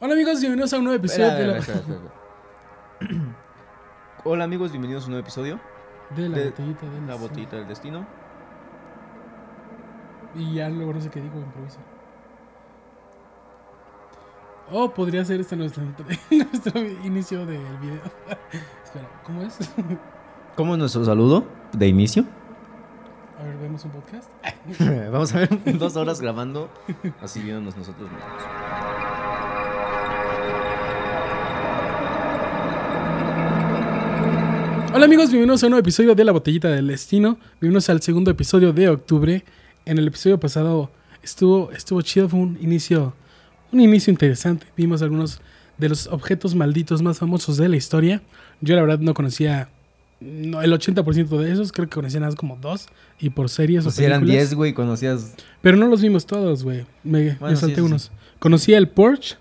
Hola amigos, bienvenidos a un nuevo episodio Espera, de, la... espera, espera, espera. Hola amigos, bienvenidos a un nuevo episodio de la de botellita del La destino. botellita del destino. Y ya luego no sé qué digo, improviso. Oh, podría ser este nuestro, nuestro inicio del video. Espera, ¿cómo es? ¿Cómo es nuestro saludo de inicio? A ver, vemos un podcast. Vamos a ver dos horas grabando, así viéndonos nosotros mismos. Hola amigos, bienvenidos a un nuevo episodio de La Botellita del Destino. Bienvenidos al segundo episodio de octubre. En el episodio pasado estuvo, estuvo chido, fue un inicio, un inicio interesante. Vimos algunos de los objetos malditos más famosos de la historia. Yo la verdad no conocía no, el 80% de esos, creo que conocía nada más como dos. Y por series o si eran películas. 10, güey, conocías. Pero no los vimos todos, güey. Me, me Bueno, sí, salté sí, sí. unos. Conocía el Porsche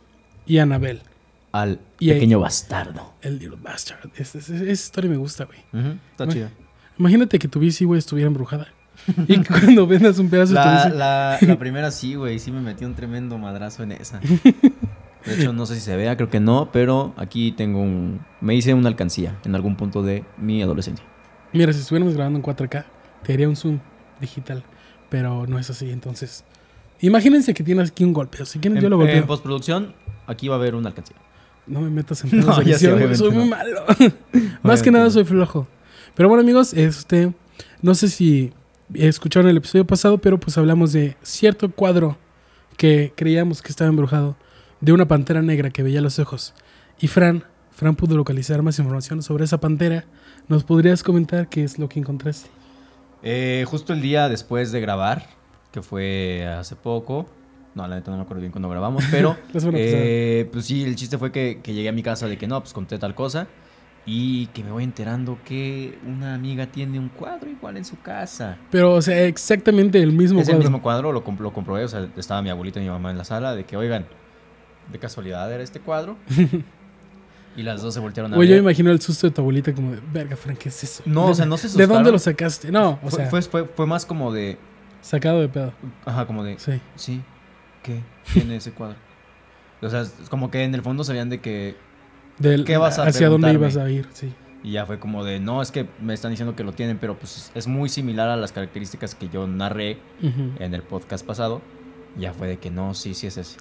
y Annabelle. Al Y ahí- pequeño bastardo. El Little Bastard. Es- es- esa historia me gusta, güey. Está chida. Imagínate que tu bici, güey, estuviera embrujada. Y cuando vendas un pedazo La, bici. la, la primera sí, güey, sí me metí un tremendo madrazo en esa. De hecho, no sé si se vea, creo que no, pero aquí tengo un... Me hice una alcancía en algún punto de mi adolescencia. Mira, si estuviéramos grabando en 4K, te haría un zoom digital. Pero no es así, entonces. Imagínense que tienes aquí un golpe. Si quieren, yo lo golpeo. En postproducción, aquí va a haber una alcancía. No me metas en No, de ya sé, edición, obviamente soy muy no. malo. Más que nada no. soy flojo. Pero bueno, amigos, este. No sé si escucharon el episodio pasado, pero pues hablamos de cierto cuadro que creíamos que estaba embrujado. De una pantera negra que veía los ojos. Y Fran, Fran pudo localizar más información sobre esa pantera. ¿Nos podrías comentar qué es lo que encontraste? Eh, justo el día después de grabar, que fue hace poco. No, la neta no me acuerdo bien cuando grabamos, pero. Eh, pues sí, el chiste fue que, que llegué a mi casa de que no, pues conté tal cosa. Y que me voy enterando que una amiga tiene un cuadro igual en su casa. Pero, o sea, exactamente el mismo es el cuadro. mismo cuadro, lo, comp- lo comprobé. O sea, estaba mi abuelita y mi mamá en la sala de que, oigan, de casualidad era este cuadro. y las dos se voltearon a Güey, yo me imagino el susto de tu abuelita como de, verga, Fran, ¿qué es eso? No, ¿De- o sea, no se ¿De dónde asustaron. lo sacaste? No, o Fue- sea, fue, fue, fue más como de. sacado de pedo. Ajá, como de. Sí. Sí. ¿Qué? Tiene ese cuadro. O sea, es como que en el fondo sabían de que. Del, ¿Qué vas a ¿Hacia dónde ibas a ir? Sí. Y ya fue como de. No, es que me están diciendo que lo tienen, pero pues es muy similar a las características que yo narré Ujú. en el podcast pasado. Ya fue de que no, sí, sí es ese.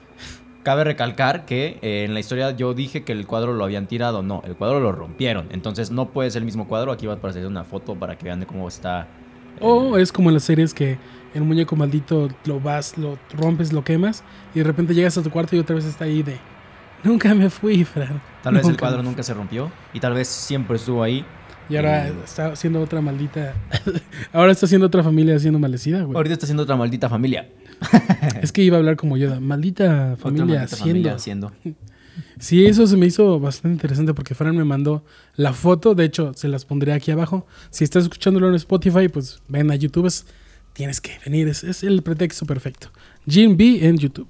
Cabe recalcar que eh, en la historia yo dije que el cuadro lo habían tirado. No, el cuadro lo rompieron. Entonces no puede ser el mismo cuadro. Aquí va a aparecer una foto para que vean de cómo está. el- O es como en las series que el muñeco maldito lo vas, lo rompes, lo quemas y de repente llegas a tu cuarto y otra vez está ahí de nunca me fui, Fran. Tal vez el cuadro me fui". nunca se rompió. Y tal vez siempre estuvo ahí. Y ahora está haciendo otra maldita. ahora está haciendo otra familia siendo malecida, güey. Ahorita está haciendo otra maldita familia. Es que iba a hablar como Yoda. Maldita familia maldita siendo. familia haciendo. Sí, eso se me hizo bastante interesante porque Fran me mandó la foto. De hecho, se las pondré aquí abajo. Si estás escuchándolo en Spotify, pues ven a YouTube. es- tienes que venir. Es, es el pretexto perfecto. Jim B en YouTube.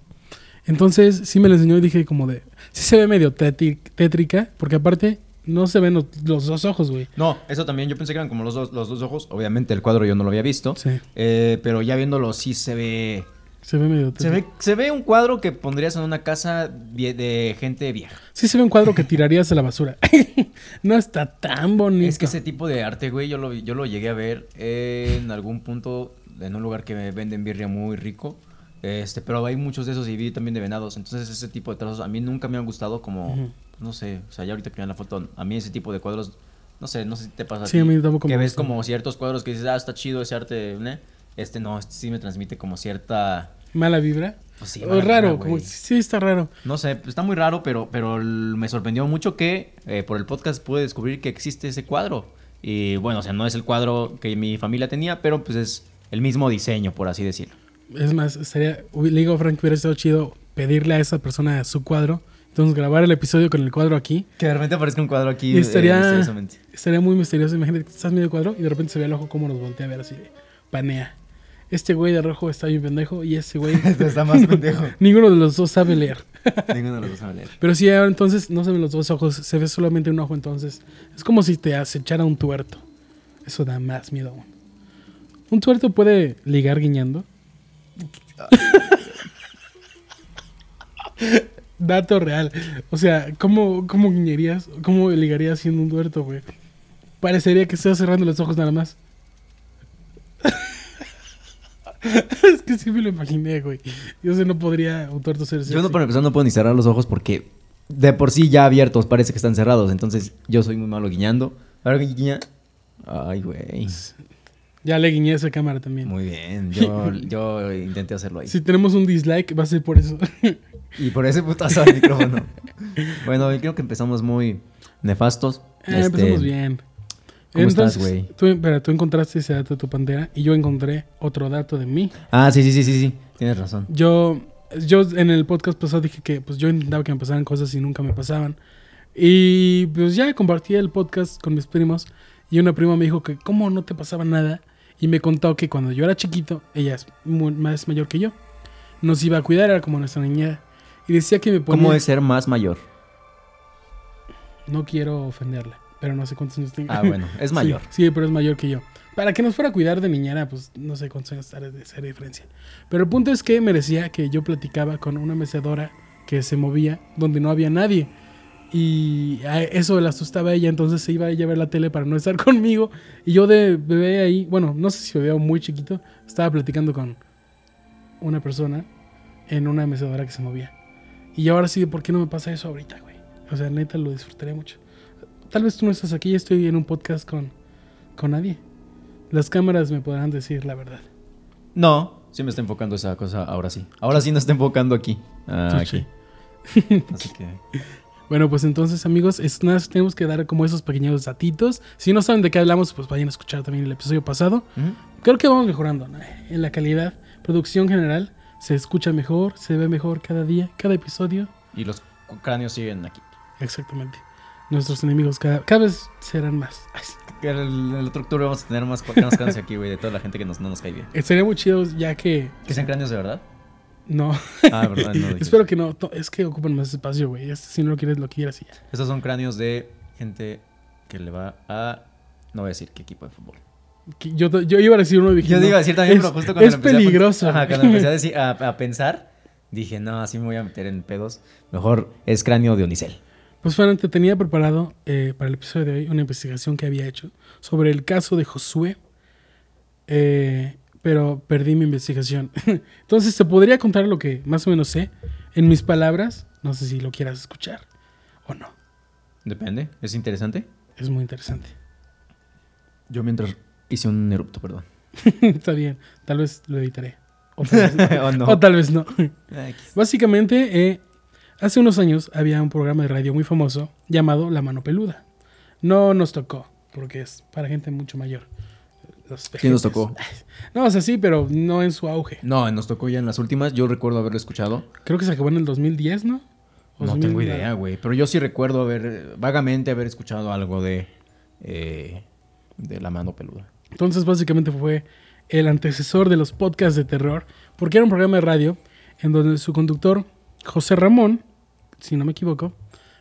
Entonces, sí me lo enseñó y dije como de... Sí se ve medio tétrica porque aparte no se ven los, los dos ojos, güey. No, eso también. Yo pensé que eran como los dos, los dos ojos. Obviamente el cuadro yo no lo había visto. Sí, Eh, pero ya viéndolo sí se ve... se ve medio Se ve, se ve un cuadro que pondrías en una casa de gente vieja. Sí se ve un cuadro que tirarías a la basura. no está tan bonito. Es que ese tipo de arte, güey, yo lo, yo lo llegué a ver en algún punto en un lugar que venden birria muy rico. Este, pero hay muchos de esos y vi también de venados. Entonces ese tipo de trazos a mí nunca me han gustado como, Ujú. no sé, o sea, ya ahorita que vean la foto, a mí ese tipo de cuadros, no sé, no sé si te pasa Sí, ti, a mí tampoco que ves gusta. como ciertos cuadros que dices, ah, está chido ese arte, ¿ne? Este no, este sí me transmite como cierta... Mala vibra. Pues sí, o raro, vibra, como sí está raro. No sé, está muy raro, pero, pero me sorprendió mucho que eh, por el podcast pude descubrir que existe ese cuadro. Y bueno, o sea, no es el cuadro que mi familia tenía, pero pues es el mismo diseño, por así decirlo. Es más, estaría, le digo a Frank que hubiera estado chido pedirle a esa persona su cuadro. Entonces grabar el episodio con el cuadro aquí. Que de repente aparezca un cuadro aquí. Y estaría- misteriosamente. Estaría muy misterioso. Imagínate que estás medio cuadro y de repente se ve el ojo como nos voltea a ver así de panea. Este güey de rojo está bien pendejo y ese güey... está más pendejo. ninguno de los dos sabe leer. Ninguno de los dos sabe leer. Pero si ahora entonces no se ven los dos ojos, se ve solamente un ojo entonces. Es como si te acechara un tuerto. Eso da más miedo aún. ¿Un tuerto puede ligar guiñando? Dato real. O sea, ¿cómo, cómo guiñarías? ¿Cómo ligarías siendo un tuerto, güey? Parecería que estás cerrando los ojos nada más. es que sí me lo imaginé, güey. Yo sé, no podría un tuerto ser Yo no, para empezar, no puedo ni cerrar los ojos porque de por sí ya abiertos parece que están cerrados. Entonces, yo soy muy malo guiñando. A ver, guiña. Ay, güey. Ya le guiñé a esa cámara también. Muy bien. Yo, yo intenté hacerlo ahí. Si tenemos un dislike, va a ser por eso. Y por ese putazo al micrófono. bueno, creo que empezamos muy nefastos. Eh, Este, empezamos bien. ¿cómo estás, Entonces, güey? Tú, espera, tú encontraste ese dato de tu pantera y yo encontré otro dato de mí. Ah, sí, sí, sí, sí, sí. Tienes razón. Yo, yo en el podcast pasado dije que pues yo intentaba que me pasaran cosas y nunca me pasaban. Y pues ya compartí el podcast con mis primos y una prima me dijo que cómo no te pasaba nada y me contó que cuando yo era chiquito, ella es mu- más mayor que yo, nos iba a cuidar, era como nuestra niñera. Y decía que me ponía... ¿Cómo es ser más mayor? No quiero ofenderla, pero no sé cuántos años tengo. Ah, bueno, es mayor. Sí, sí, pero es mayor que yo. Para que nos fuera a cuidar de niñera, pues no sé cuántos años de esa diferencia. Pero el punto es que me decía que yo platicaba con una mecedora que se movía donde no había nadie. Y eso le asustaba a ella, entonces se iba ella a ver la tele para no estar conmigo. Y yo de bebé ahí, bueno, no sé si bebé o muy chiquito, estaba platicando con una persona en una mecedora que se movía. Y ahora sí, ¿por qué no me pasa eso ahorita, güey? O sea, neta, lo disfrutaría mucho. Tal vez tú no estás aquí, estoy en un podcast con, con nadie. Las cámaras me podrán decir la verdad. No, sí me está enfocando esa cosa ahora sí. Ahora sí nos está enfocando aquí. Ah, aquí. Así que. Bueno, pues entonces, amigos, es más tenemos que dar como esos pequeños datitos. Si no saben de qué hablamos, pues vayan a escuchar también el episodio pasado. Creo que vamos mejorando ¿no? en la calidad, producción general. Se escucha mejor, se ve mejor cada día, cada episodio. Y los cráneos siguen aquí. Exactamente. Nuestros enemigos cada, cada vez serán más. El, el otro octubre vamos a tener más, más cráneos aquí, güey, de toda la gente que nos, no nos cae bien. Estaría muy chido ya que... ¿Que sean cráneos de verdad? No, Ah, verdad, no. espero que no. Es que ocupan más espacio, güey. Este, Si no lo quieres, lo quieras y ya. Estos son cráneos de gente que le va a. No voy a decir qué equipo de fútbol. Yo, yo iba a decir uno dije, Yo iba a decir también, es, pero justo cuando es empecé a peligroso. Ajá, cuando empecé a, decir- a, a pensar, dije, no, así me voy a meter en pedos. Mejor es cráneo de Unicel. Pues Fran, te tenía preparado eh, para el episodio de hoy una investigación que había hecho sobre el caso de Josué, eh, pero perdí mi investigación. Entonces te podría contar lo que más o menos sé en mis palabras. No sé si lo quieras escuchar o no. Depende, es interesante. Es muy interesante. Yo mientras hice un erupto, perdón. Está bien, tal vez lo editaré. O tal vez, o no. o tal vez no. Ah. Básicamente, eh, hace unos años había un programa de radio muy famoso llamado La Mano Peluda. No nos tocó, porque es para gente mucho mayor. Los ¿Quién nos tocó? No, o sea, sí, pero no en su auge. No, nos tocó ya en las últimas. Yo recuerdo haberlo escuchado. Creo que se acabó en el 2010, ¿no? No 2000, tengo idea, güey. Pero yo sí recuerdo haber, vagamente haber escuchado algo de, eh, de la mano peluda. Entonces, básicamente fue el antecesor de los podcasts de terror, porque era un programa de radio en donde su conductor, José Ramón, si no me equivoco,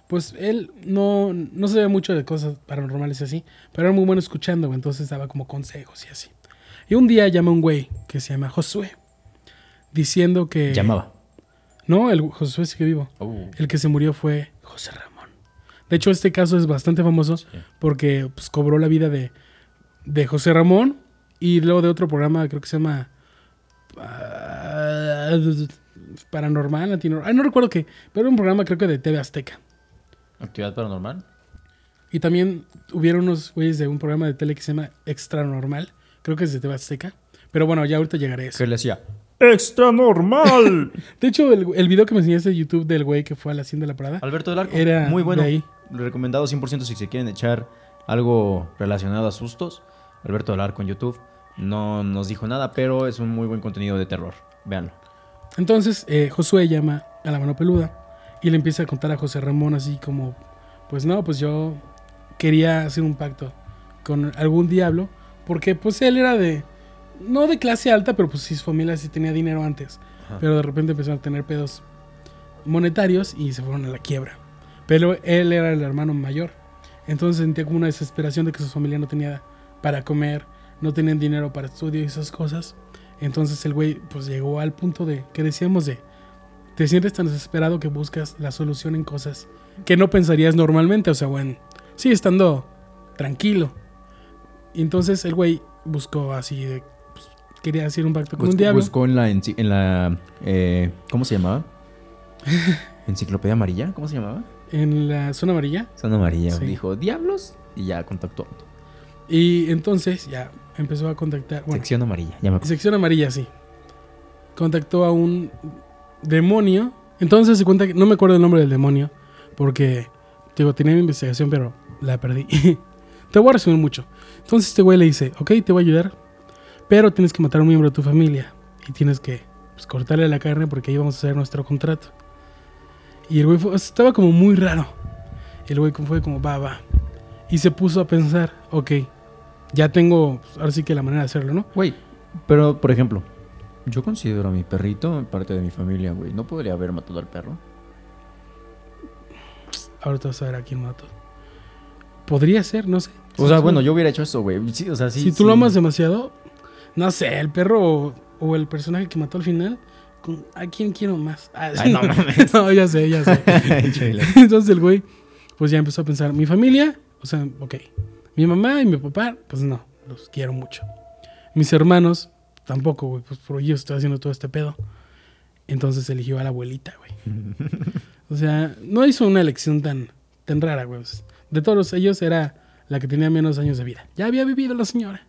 pues él no, no sabía mucho de cosas paranormales y así, pero era muy bueno escuchando, güey, entonces daba como consejos y así. Y un día llama un güey que se llama Josué, diciendo que... Llamaba. No, el Josué sigue vivo. Oh. El que se murió fue José Ramón. De hecho, este caso es bastante famoso Sí. porque pues, cobró la vida de, de José Ramón y luego de otro programa, creo que se llama ah, Paranormal, Antino- Ay, no recuerdo qué, pero era un programa creo que de TV Azteca. ¿Actividad paranormal? Y también hubieron unos güeyes de un programa de tele que se llama Extra Normal, creo que es de TV Azteca. Pero bueno, ya ahorita llegaré a eso. ¿Qué le hacía? ¡Extra normal! De hecho, el, el video que me enseñaste de YouTube del güey que fue a la hacienda de la Parada Alberto del Arco. era Muy bueno. de ahí. Recomendado 100% si se quieren echar algo relacionado a sustos. Alberto del Arco en YouTube. No nos dijo nada, pero es un muy buen contenido de terror. Véanlo. Entonces eh, Josué llama a la mano peluda y le empieza a contar a José Ramón así como, pues no, pues yo quería hacer un pacto con algún diablo porque pues él era de, no de clase alta, pero pues sí, su familia sí tenía dinero antes, Ajá. pero de repente empezaron a tener pedos monetarios y se fueron a la quiebra. Pero él era el hermano mayor, entonces sentía como una desesperación de que su familia no tenía para comer, no tenían dinero para estudio y esas cosas. Entonces el güey pues llegó al punto de que decíamos de te sientes tan desesperado que buscas la solución en cosas que no pensarías normalmente. O sea, bueno, sí, estando tranquilo. Y entonces el güey buscó así de. pues, quería hacer un pacto con un diablo. buscó en la, en la eh, ¿cómo se llamaba? Enciclopedia amarilla, ¿cómo se llamaba? En la zona amarilla. Son amarilla. Sí. Dijo, diablos, y ya contactó. Y entonces ya empezó a contactar. Bueno, Sección amarilla, ya me acuerdo. sección amarilla, sí. Contactó a un demonio. Entonces se cuenta que no me acuerdo el nombre del demonio. Porque, digo, tenía mi investigación, pero la perdí. te voy a resumir mucho. Entonces este güey le dice, ok, te voy a ayudar. Pero tienes que matar a un miembro de tu familia. Y tienes que pues, cortarle la carne porque ahí vamos a hacer nuestro contrato. Y el güey fue- estaba como muy raro. El güey fue como, va, va. Y se puso a pensar, ok, ya tengo, pues, ahora sí que la manera de hacerlo, ¿no? Güey, pero por ejemplo, yo considero a mi perrito parte de mi familia, güey. ¿No podría haber matado al perro? Ahora te vas a ver a quién mató. Podría ser, no sé. O sea, bueno, yo hubiera hecho eso, güey. Sí, o sea, sí. si tú sí. lo amas demasiado, no sé, el perro o, o el personaje que mató al final, con- ¿a quién quiero más? Ah, Ay, no mames. no, ya sé, ya sé. Entonces el güey, pues ya empezó a pensar, mi familia, o sea, ok. Mi mamá y mi papá, pues no, los quiero mucho. Mis hermanos, tampoco, güey, pues por ellos estoy haciendo todo este pedo. Entonces eligió a la abuelita, güey. O sea, no hizo una elección tan, tan rara, güey. De todos ellos era la que tenía menos años de vida. Ya había vivido la señora.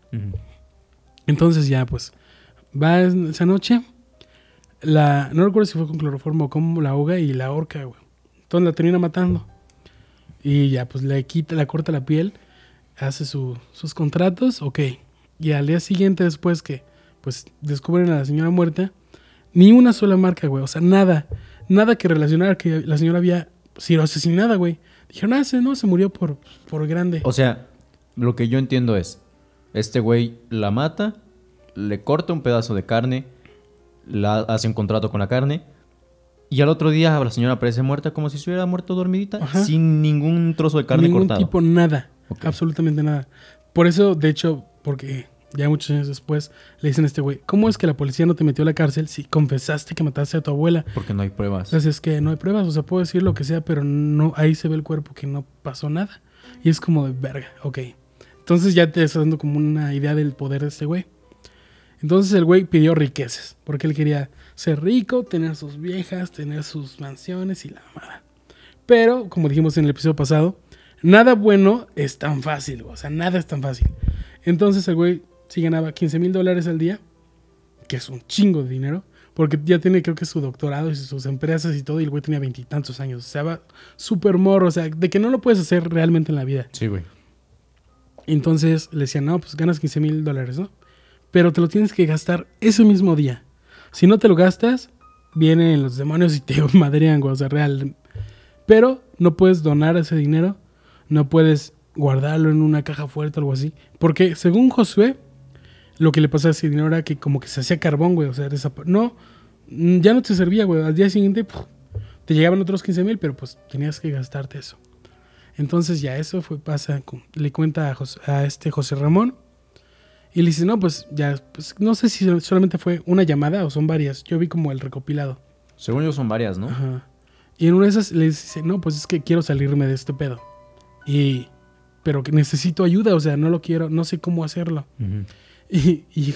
Entonces ya, pues, va esa noche. La, no recuerdo si fue con cloroformo o cómo la ahoga y la ahorca, güey. Entonces la termina matando. Y ya, pues le quita, le corta la piel, hace su- sus contratos, ok. Y al día siguiente, después que, pues, descubren a la señora muerta, ni una sola marca, güey. O sea, nada, nada que relacionar que la señora había sido asesinada, güey. Dijeron, ah, se, no, se murió por, por grande. O sea, lo que yo entiendo es, este güey la mata, le corta un pedazo de carne, la hace un contrato con la carne, y al otro día la señora aparece muerta como si se hubiera muerto dormidita, Ajá. sin ningún trozo de carne Ningún cortado. tipo, nada. Absolutamente nada. Por eso, de hecho, porque ya muchos años después le dicen a este güey, ¿cómo es que la policía no te metió a la cárcel si confesaste que mataste a tu abuela? Porque no hay pruebas. Entonces es que no hay pruebas, o sea, puedo decir lo que sea, pero no, ahí se ve el cuerpo que no pasó nada. Y es como de verga, ok. Entonces ya te estás dando como una idea del poder de este güey. Entonces el güey pidió riquezas, porque él quería ser rico, tener sus viejas, tener sus mansiones y la mamada. Pero, como dijimos en el episodio pasado, nada bueno es tan fácil, o sea, nada es tan fácil. Entonces el güey sí ganaba 15 mil dólares al día, que es un chingo de dinero, porque ya tiene creo que su doctorado y sus empresas y todo, y el güey tenía veintitantos años, o sea, va súper morro, o sea, de que no lo puedes hacer realmente en la vida. Sí, güey. Entonces le decían, no, pues ganas 15 mil dólares, ¿no? Pero te lo tienes que gastar ese mismo día. Si no te lo gastas, vienen los demonios y te madrean, güey, o sea, real. Pero no puedes donar ese dinero, no puedes guardarlo en una caja fuerte o algo así. Porque según Josué, lo que le pasaba a ese dinero era que como que se hacía carbón, güey, o sea, no, mm, ya no te servía, güey. Al día siguiente puf, te llegaban otros 15 mil, pero pues tenías que gastarte eso. Entonces ya eso fue, pasa, con- le cuenta a, Jos- a este José Ramón y le dice, no, pues ya, pues no sé si solamente fue una llamada o son varias. Yo vi como el recopilado. Según yo son varias, ¿no? Ajá. Y en una de esas le dice, no, pues es que quiero salirme de este pedo. Y, pero que necesito ayuda, o sea, no lo quiero, no sé cómo hacerlo. Ujú. Y,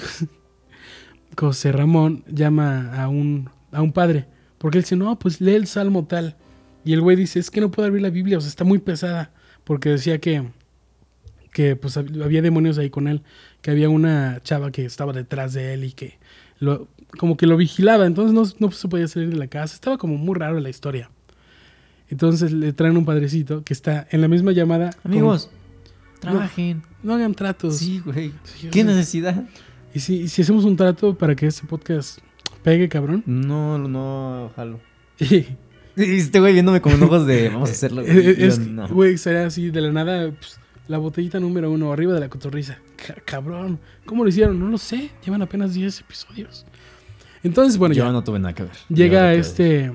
José Ramón llama a un, a un padre, porque él dice, no, pues lee el salmo tal. Y el güey dice, es que no puedo abrir la Biblia, o sea, está muy pesada, porque decía que, que pues hab- había demonios ahí con él, que había una chava que estaba detrás de él y que lo, como que lo vigilaba, entonces no, no se podía salir de la casa, estaba como muy raro la historia. Entonces le traen un padrecito que está en la misma llamada. Amigos, trabajen. no hagan tratos. Sí, güey. Sí, ¿Qué necesidad? Y si, y si hacemos un trato para que este podcast pegue, cabrón. No, no. Y, Este güey viéndome con ojos de vamos a hacerlo. güey. es, Yo, no. güey, sería así de la nada, pues, la botellita número uno arriba de la cotorriza. Ca- cabrón, ¿cómo lo hicieron? No lo sé, llevan apenas 10 episodios. Entonces, bueno, Yo ya no tuve nada que ver. Llega este,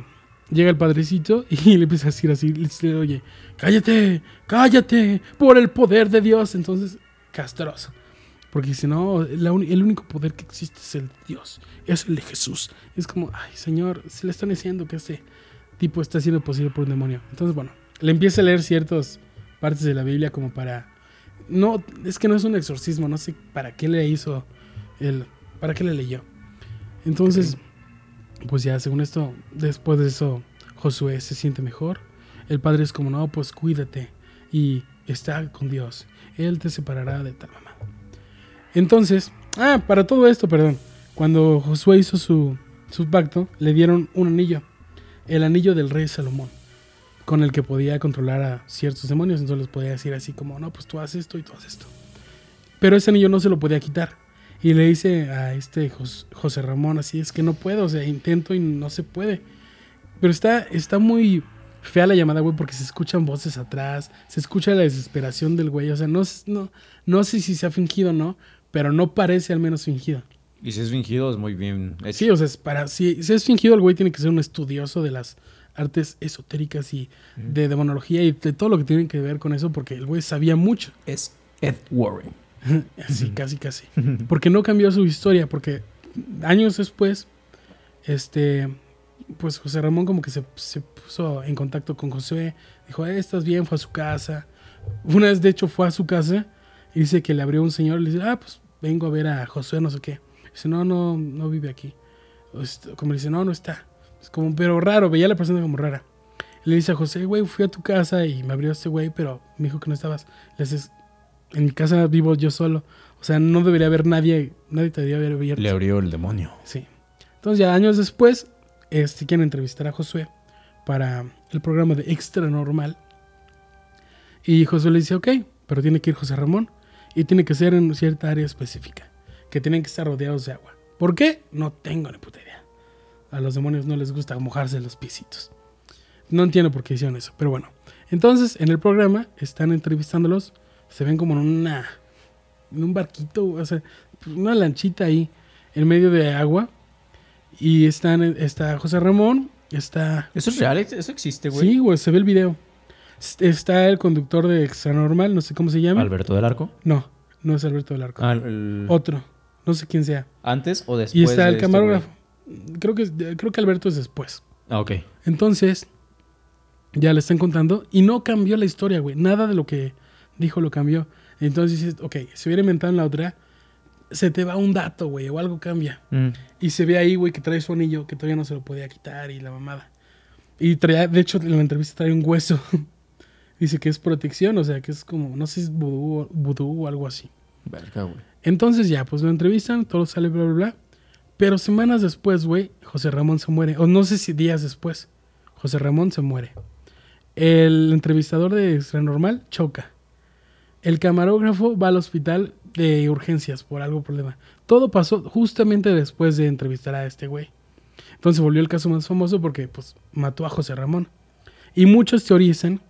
llega el padrecito y le empieza a decir así, le dice, oye, cállate, cállate, por el poder de Dios. Entonces, castroso. Porque dice, no, la el único poder que existe es el de Dios, es el de Jesús. Es como, ay, Señor, se le están diciendo que este tipo está siendo posible por un demonio. Entonces, bueno, le empieza a leer ciertas partes de la Biblia como para... No, es que no es un exorcismo, no sé para qué le hizo el... ¿Para qué le leyó? Entonces, pues ya, según esto, después de eso, Josué se siente mejor. El padre es como, no, pues cuídate y está con Dios. Él te separará de tal mamá. Entonces, ah, para todo esto, perdón. Cuando Josué hizo su, su pacto, le dieron un anillo. El anillo del rey Salomón. Con el que podía controlar a ciertos demonios. Entonces les podía decir así como, no, pues tú haces esto y tú haces esto. Pero ese anillo no se lo podía quitar. Y le dice a este Jos- José Ramón así, es que no puedo, o sea, intento y no se puede. Pero está, está muy fea la llamada, güey, porque se escuchan voces atrás, se escucha la desesperación del güey, o sea, no, no, no sé si se ha fingido o no, pero no parece al menos fingido. Y si es fingido, es muy bien hecho. Sí, o sea, es para, si, si es fingido, el güey tiene que ser un estudioso de las artes esotéricas y de demonología y de todo lo que tiene que ver con eso, porque el güey sabía mucho. Es Ed Warren. Así, casi, casi. Porque no cambió su historia, porque años después, este, pues José Ramón como que se, se puso en contacto con Josué, dijo, eh, ¿estás bien? Fue a su casa. Una vez, de hecho, fue a su casa y dice que le abrió un señor le dice, ah, pues vengo a ver a Josué, no sé qué. Dice, no, no, no vive aquí. Este, Como le dice, no, no está. Es como, pero raro, veía a la persona como rara. Le dice a José, güey, fui a tu casa y me abrió este güey, pero me dijo que no estabas. Le dices, en mi casa vivo yo solo. O sea, no debería haber nadie, nadie te debería haber abierto. Le abrió el demonio. Sí. Entonces ya años después, este, quieren entrevistar a Josué para el programa de Extra Normal. Y Josué le dice, ok, pero tiene que ir José Ramón y tiene que ser en cierta área específica, que tienen que estar rodeados de agua. ¿Por qué? No tengo ni puta. A los demonios no les gusta mojarse los piecitos. No entiendo por qué hicieron eso, pero bueno. Entonces, en el programa están entrevistándolos, se ven como en en un barquito, o sea, una lanchita ahí en medio de agua y están está José Ramón, está ¿Eso es real? ¿Eso existe, güey? Sí, güey, se ve el video. Está el conductor de Extra Normal, no sé cómo se llama. ¿Alberto del Arco? No, no es Alberto del Arco. Ah, el- Otro, no sé quién sea. ¿Antes o después? Y está de el este camarógrafo. creo que creo que Alberto es después. Ah, ok. Entonces, ya le están contando y no cambió la historia, güey. Nada de lo que dijo lo cambió. Entonces dices, ok, si hubiera inventado en la otra, se te va un dato, güey, o algo cambia. Mm. Y se ve ahí, güey, que trae su anillo, que todavía no se lo podía quitar y la mamada. Y traía, de hecho, en la entrevista trae un hueso. Dice que es protección, o sea, que es como, no sé si es vudú o algo así. Verga, güey. Entonces ya, pues lo entrevistan, todo sale bla, bla, bla. Pero semanas después, güey, José Ramón se muere. O no sé si días después, José Ramón se muere. El entrevistador de Extra Normal choca. El camarógrafo va al hospital de urgencias por algo problema. Todo pasó justamente después de entrevistar a este güey. Entonces volvió el caso más famoso porque pues mató a José Ramón. Y muchos teorizan,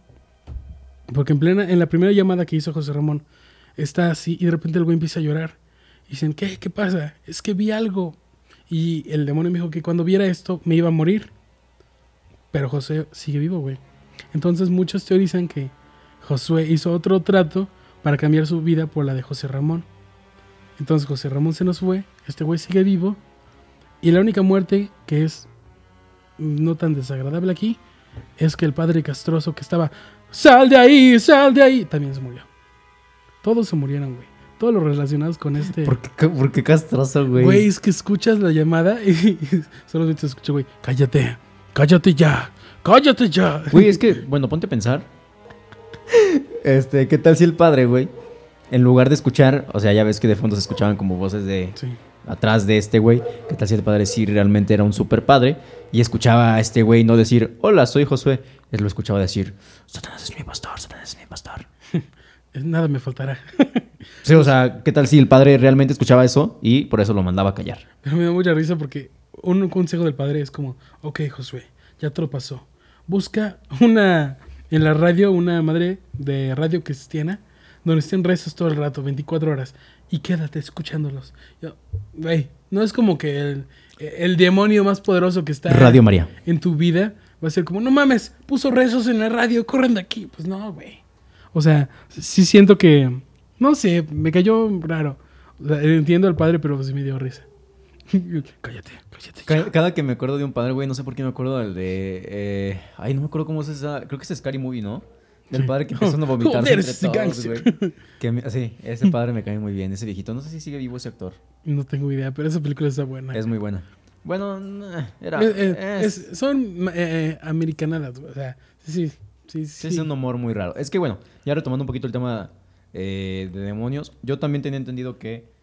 porque en plena, en la primera llamada que hizo José Ramón, está así y de repente el güey empieza a llorar. Y dicen, ¿qué? ¿Qué pasa? Es que vi algo. Y el demonio me dijo que cuando viera esto me iba a morir. Pero José sigue vivo, güey. Entonces muchos teorizan que Josué hizo otro trato para cambiar su vida por la de José Ramón. Entonces José Ramón se nos fue, este güey sigue vivo. Y la única muerte que es no tan desagradable aquí es que el padre castroso que estaba, sal de ahí, sal de ahí, también se murió. Todos se murieron, güey. Todos los relacionados con este... ¿Por qué, por qué castroso, güey? Güey, es que escuchas la llamada y solamente se escucha, güey, cállate, cállate ya, cállate ya. Güey, es que, bueno, ponte a pensar. Este, ¿qué tal si el padre, güey? En lugar de escuchar, o sea, ya ves que de fondo se escuchaban como voces de Sí. atrás de este güey. ¿Qué tal si el padre sí realmente era un super padre? Y escuchaba a este güey no decir, hola, soy Josué. Él lo escuchaba decir, Satanás es mi pastor, Satanás es mi pastor. Nada me faltará. Sí, o sea, ¿qué tal si el padre realmente escuchaba eso y por eso lo mandaba a callar? Pero me da mucha risa porque un consejo del padre es como, ok, Josué, ya te lo pasó. Busca una, en la radio, una madre de radio cristiana, donde estén rezos todo el rato, 24 horas, y quédate escuchándolos. Yo, güey, no es como que el, el demonio más poderoso que está Radio María. en tu vida va a ser como, no mames, puso rezos en la radio, corren de aquí. Pues no, güey. O sea, sí siento que, no sé, me cayó raro. O sea, entiendo al padre, pero sí me dio risa. cállate, cállate. Cada, cada que me acuerdo de un padre, güey, no sé por qué me acuerdo del de. eh, ay, no me acuerdo cómo es esa. Creo que es Scary Movie, ¿no? Del padre que empieza a vomitar Joder, entre ese todos, gangster. güey. Que me- sí, ese padre me cae muy bien, ese viejito. No sé si sigue vivo ese actor. No tengo idea, pero esa película está buena. Es muy buena. Bueno, era. Eh, eh, es- son eh, eh, americanadas, güey, o sea, sí, sí, sí. Sí, es un humor muy raro. Es que bueno, ya retomando un poquito el tema de demonios, yo también tenía entendido que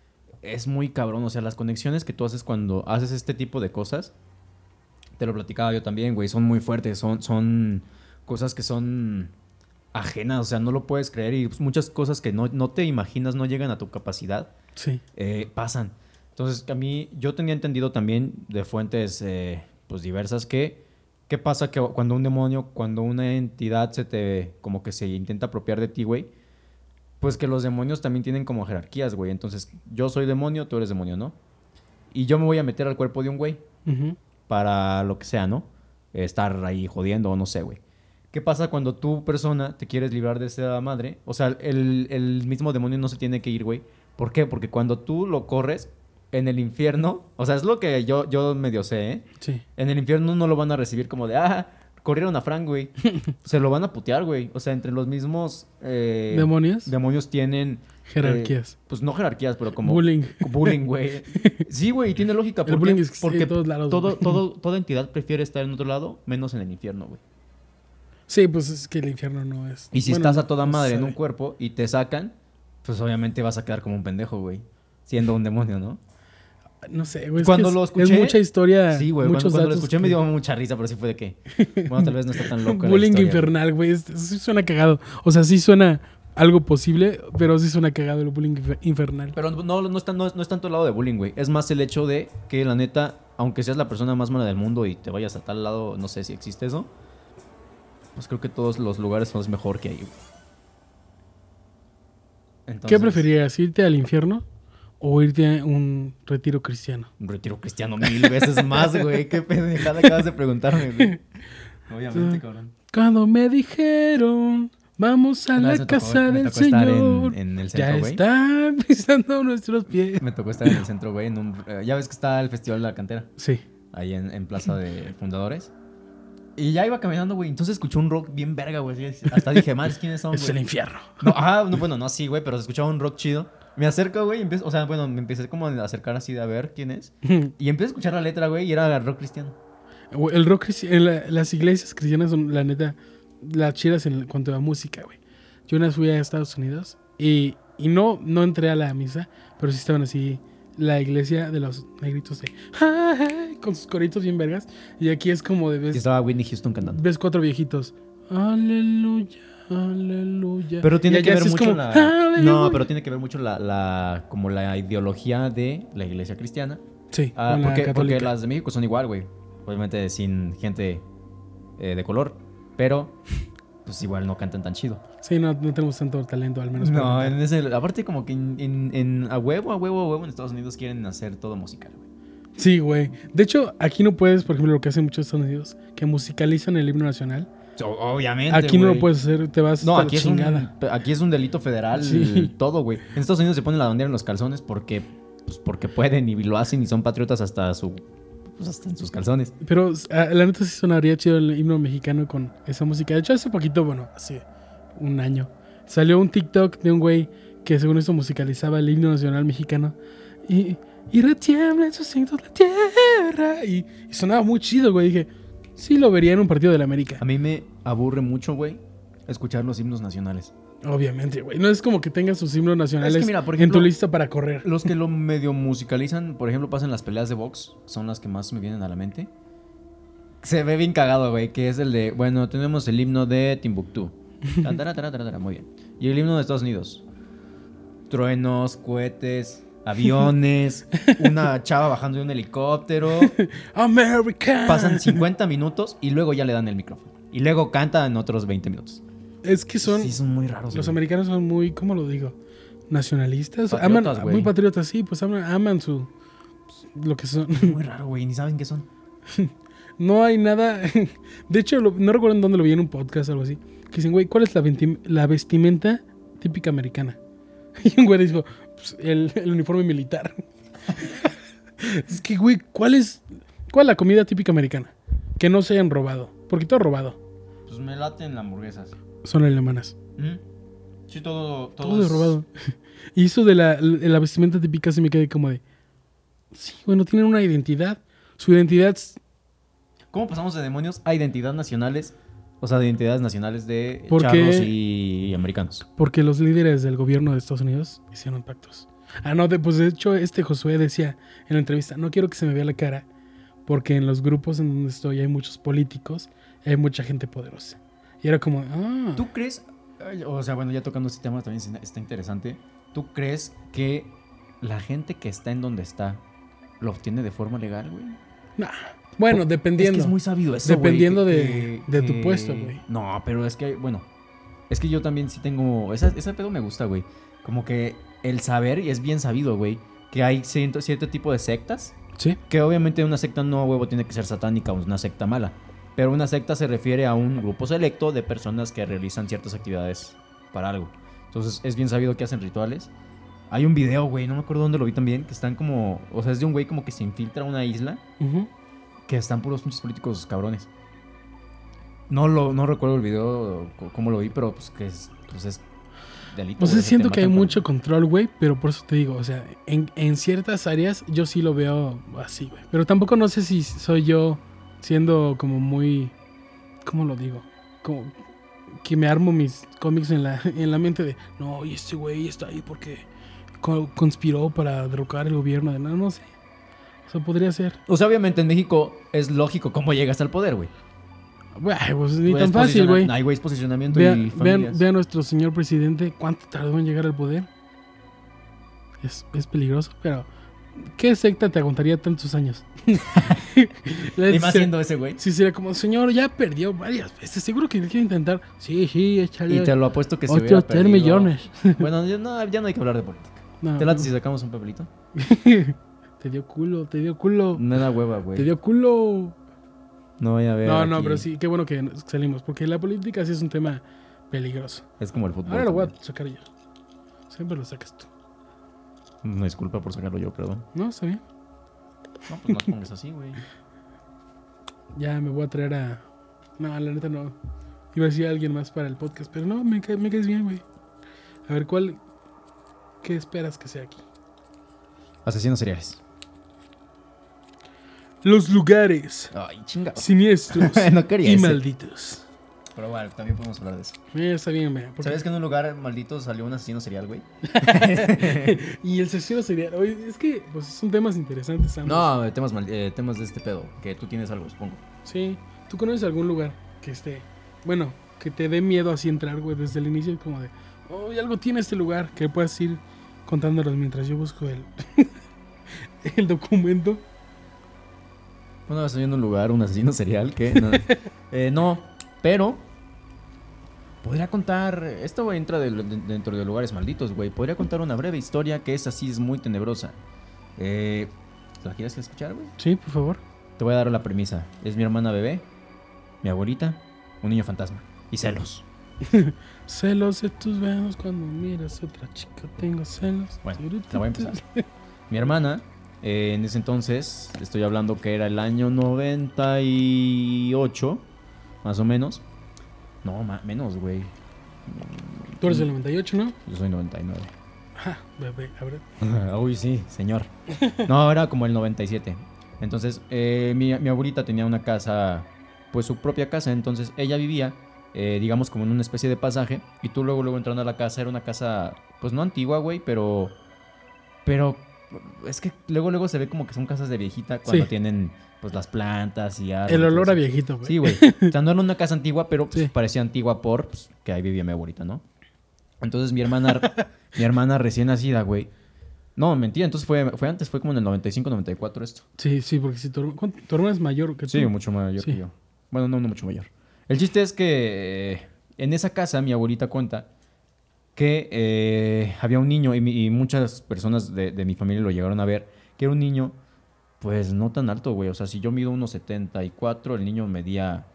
es muy cabrón. O sea, las conexiones que tú haces cuando haces este tipo de cosas, te lo platicaba yo también, güey, son muy fuertes. Son, son cosas que son ajenas, o sea, no lo puedes creer y muchas cosas que no, no te imaginas, no llegan a tu capacidad Sí. eh, pasan. Entonces, a mí, yo tenía entendido también de fuentes eh, pues diversas que, ¿qué pasa que cuando un demonio, cuando una entidad se te, como que se intenta apropiar de ti, güey? Pues que los demonios también tienen como jerarquías, güey. Entonces, yo soy demonio, tú eres demonio, ¿no? Y yo me voy a meter al cuerpo de un güey para lo que sea, ¿no? Estar ahí jodiendo o no sé, güey. ¿Qué pasa cuando tú, persona, te quieres librar de esa madre? O sea, el, el mismo demonio no se tiene que ir, güey. ¿Por qué? Porque cuando tú lo corres en el infierno, o sea, es lo que yo, yo medio sé, ¿eh? Sí. En el infierno no lo van a recibir como de, ah, corrieron a Frank, güey. se lo van a putear, güey. O sea, entre los mismos eh, ¿Demonios? demonios tienen... Jerarquías. eh, pues no jerarquías, pero como... Bullying. Bullying, güey. Sí, güey, y tiene lógica. El ¿Por qué? bullying existe Porque en todos lados, todo, güey. todo, toda entidad prefiere estar en otro lado, menos en el infierno, güey. Sí, pues es que el infierno no es. Y si bueno, estás a toda madre en un cuerpo y te sacan, pues obviamente vas a quedar como un pendejo, güey. Siendo un demonio, ¿no? No sé, güey. es Cuando es- lo Es escuché- mucha historia. Sí, güey. Cuando, muchos cuando lo datos escuché me que- dio mucha risa, pero sí fue de que. Bueno, tal vez no está tan loco. Bullying infernal, güey. es- Sí suena cagado. O sea, sí suena algo posible, pero sí suena cagado el bullying infer- infernal. Pero no, no, está, no, es, no es tanto el lado de bullying, güey. Es más el hecho de que, la neta, aunque seas la persona más mala del mundo y te vayas a tal lado, no sé si existe eso, pues creo que todos los lugares son mejor que ahí, güey. ¿Qué preferirías? ¿Irte al infierno o irte a un retiro cristiano? Un retiro cristiano mil veces más, güey. Qué pendejada acabas de preguntarme, güey. Obviamente, cabrón. Cuando me dijeron, vamos a la tocó- casa me del tocó estar en- Señor. en el ya centro, güey. están pisando nuestros pies. Me tocó estar en el centro, güey. en un- eh, ya ves que está el Festival de la Cantera, Sí. ahí en, en Plaza de Fundadores. Y ya iba caminando, güey. Entonces escuché un rock bien verga, güey. Hasta dije, madres, ¿quiénes son, Es el güey? infierno. No, ah, no, bueno, no así, güey, pero se escuchaba un rock chido. Me acerco, güey, y empiezo, o sea, bueno, me empecé como a acercar así de a ver quién es. Y empecé a escuchar la letra, güey, y era rock cristiano. Güey, El rock cristi- en la- las iglesias cristianas son, la neta, las chidas en cuanto a música, güey. Yo una vez fui a Estados Unidos y, y no, no entré a la misa, pero sí estaban así la iglesia de los negritos de con sus coritos bien vergas. Y aquí es como de Y ves, estaba Whitney Houston cantando. ves cuatro viejitos. Aleluya, aleluya. Pero tiene que ver mucho como, la... "Aleluya". No, pero tiene que ver mucho la, la... Como la ideología de la iglesia cristiana. Sí, Ah, la porque, porque las de México son igual, güey. Obviamente sin gente eh, de color. Pero, pues igual no cantan tan chido. Sí, no, no tenemos tanto talento, al menos. No, en ese, aparte como que en, en- en- a huevo, a huevo, a huevo en Estados Unidos quieren hacer todo musical, güey. Sí, güey. De hecho, aquí no puedes, por ejemplo, lo que hacen muchos Estados Unidos, que musicalizan el himno nacional. Obviamente, Aquí no lo puedes hacer, te vas No, aquí es, un, aquí es un delito federal Sí. todo, güey. En Estados Unidos se ponen la bandera en los calzones porque, pues, porque pueden y lo hacen y son patriotas hasta su pues, hasta en sus calzones. Pero ah, la neta sí sonaría chido el himno mexicano con esa música. De hecho, hace poquito, bueno, hace un año, salió un TikTok de un güey que según eso musicalizaba el himno nacional mexicano. Y, y retiembla en sus cintos la tierra. Y, y sonaba muy chido, güey. Dije, sí lo vería en un partido de la América. A mí me aburre mucho, güey, escuchar los himnos nacionales. Obviamente, güey. No es como que tengas sus himnos nacionales Es que mira, por en tu lista para correr. Los que lo medio musicalizan, por ejemplo, pasan las peleas de box, son las que más me vienen a la mente. Se ve bien cagado, güey, que es el de, bueno, tenemos el himno de Timbuktu. Muy bien. Y el himno de Estados Unidos. Truenos, cohetes, aviones, una chava bajando de un helicóptero. America. Pasan 50 minutos y luego ya le dan el micrófono. Y luego cantan otros 20 minutos. Es que son. Sí, son muy raros. Los güey. americanos son muy, ¿cómo lo digo? Nacionalistas. Patriotas, aman, muy patriotas, sí, pues aman, aman su. pues, lo que son. Muy raro, güey, ni saben qué son. No hay nada. De hecho, no recuerdo en dónde lo vi en un podcast o algo así. Que dicen, güey, ¿cuál es la, la vestimenta típica americana? Y un güey dijo, pues, el, el uniforme militar. es que, güey, ¿cuál es, ¿cuál es la comida típica americana? Que no se hayan robado. Porque todo robado. Pues me laten hamburguesas. Son alemanas. Ujú. Sí, todo, todo, Todo es robado. Y eso de la, la vestimenta típica se me queda como de. Sí, bueno, tienen una identidad. Su identidad es ¿Cómo pasamos de demonios a identidades nacionales? O sea, de identidades nacionales de ¿Por charros qué? y americanos. porque los líderes del gobierno de Estados Unidos hicieron pactos. Ah, no, de- pues de hecho, este Josué decía en la entrevista: No quiero que se me vea la cara, porque en los grupos en donde estoy hay muchos políticos, hay mucha gente poderosa. Y era como, ah, ¿Tú crees, o sea, bueno, ya tocando este tema también está- está interesante, ¿tú crees que la gente que está en donde está lo obtiene de forma legal, güey? nah. Bueno, dependiendo. Es que es muy sabido eso, Dependiendo que- de- de tu puesto, güey. No, pero es que, bueno, es que yo también sí tengo, esa, ese pedo me gusta, güey. Como que el saber, y es bien sabido, güey, que hay cierto, cierto tipo de sectas Sí. Que obviamente una secta no huevo tiene que ser satánica o una secta mala. Pero una secta se refiere a un grupo selecto de personas que realizan ciertas actividades para algo. Entonces es bien sabido que hacen rituales. Hay un video, güey, no me acuerdo dónde lo vi también, que están como... O sea, es de un güey como que se infiltra a una isla Ujú. Que están puros muchos políticos cabrones. No lo no recuerdo el video cómo lo vi, pero pues que es, pues es delito. Pues güey, siento que hay mucho control, güey, pero por eso te digo, o sea, en, en ciertas áreas yo sí lo veo así, güey. Pero tampoco no sé si soy yo siendo como muy, ¿cómo lo digo? Como que me armo mis cómics en la, en la mente de, no, y este güey está ahí porque co- conspiró para derrocar el gobierno de no, no sé. O sea, podría ser. O sea, obviamente en México es lógico cómo llegas al poder, güey. Güey, pues ni tan fácil, güey. Hay, güey, posicionamiento Vea, y vean, familias. vean nuestro señor presidente cuánto tardó en llegar al poder. Es, es peligroso, pero ¿qué secta te aguantaría tantos años? Y más siendo ese güey. Sí, sería como, señor, ya perdió varias veces. Seguro que quiere intentar. Sí, sí, échale. Y te lo apuesto que si hubiera Otros 3 perdido- millones. Bueno, ya no, ya no hay que hablar de política. No, ¿Te late no. si sacamos un papelito? Te dio culo, te dio culo. No hueva, güey. Te dio culo. No voy a ver. No, no, aquí. pero sí, qué bueno que salimos. Porque la política sí es un tema peligroso. Es como el fútbol. Ahora lo voy a sacar yo. Siempre lo sacas tú. Una disculpa por sacarlo yo, perdón. ¿No? ¿Está bien? No, pues no te pongas así, güey. Ya me voy a traer a. No, la neta no. Iba a decir a alguien más para el podcast, pero no, me, ca- me caes bien, güey. A ver, ¿cuál. ¿Qué esperas que sea aquí? Asesinos seriales. Los lugares Ay, chinga. siniestros no quería y ese. malditos. Pero bueno, también podemos hablar de eso. Mira, está bien, porque- ¿Sabes que en un lugar maldito salió un asesino serial, güey? y el asesino sería. Oye, es que pues son temas interesantes. ambos. No, temas, mal- eh, temas de este pedo. Que tú tienes algo, supongo. Sí. ¿Tú conoces algún lugar que esté. Bueno, que te dé miedo así entrar, güey, desde el inicio? Como de. Oh, y algo tiene este lugar que puedas ir contándolos mientras yo busco el. el documento. Una vez en un lugar, un asesino serial que... No, Eh, no, pero... Podría contar... Esto güey, entra de- dentro de lugares malditos, güey. Podría contar una breve historia que es así, es muy tenebrosa. Eh, ¿La quieres escuchar, güey? Sí, por favor. Te voy a dar la premisa. Es mi hermana bebé, mi abuelita, un niño fantasma. Y celos. Celos de tus besos cuando miras a otra chica. Tengo celos. Bueno, la voy a empezar. Mi hermana, eh, en ese entonces, estoy hablando que era el año 98, más o menos. No, menos, güey. Tú eres del 98, ¿no? Yo soy 99. Ajá, bebé, a ver. Uy, sí, señor. No, era como el 97. Entonces, eh, mi, mi abuelita tenía una casa, pues su propia casa. Entonces, ella vivía, eh, digamos, como en una especie de pasaje. Y tú luego, luego entrando a la casa, era una casa, pues no antigua, güey, pero. Pero. Es que luego, luego se ve como que son casas de viejita cuando Sí. tienen, pues las plantas y árboles El olor a viejito, güey. Sí, güey. O sea, no era una casa antigua, pero pues, Sí. parecía antigua por pues, que ahí vivía mi abuelita, ¿no? Entonces mi hermana, mi hermana recién nacida, güey. No, mentira, entonces fue, fue antes, fue como en el 95, 94 esto. Sí, sí, porque si tu, herma- ¿cuánto- tu hermana es mayor que tú. Sí, mucho mayor Sí. que yo. Bueno, no, no mucho mayor. El chiste es que eh, en esa casa mi abuelita cuenta que eh, había un niño y, muchas personas de, de mi familia lo llegaron a ver, que era un niño, pues no tan alto, güey. O sea, si yo mido unos 74, el niño medía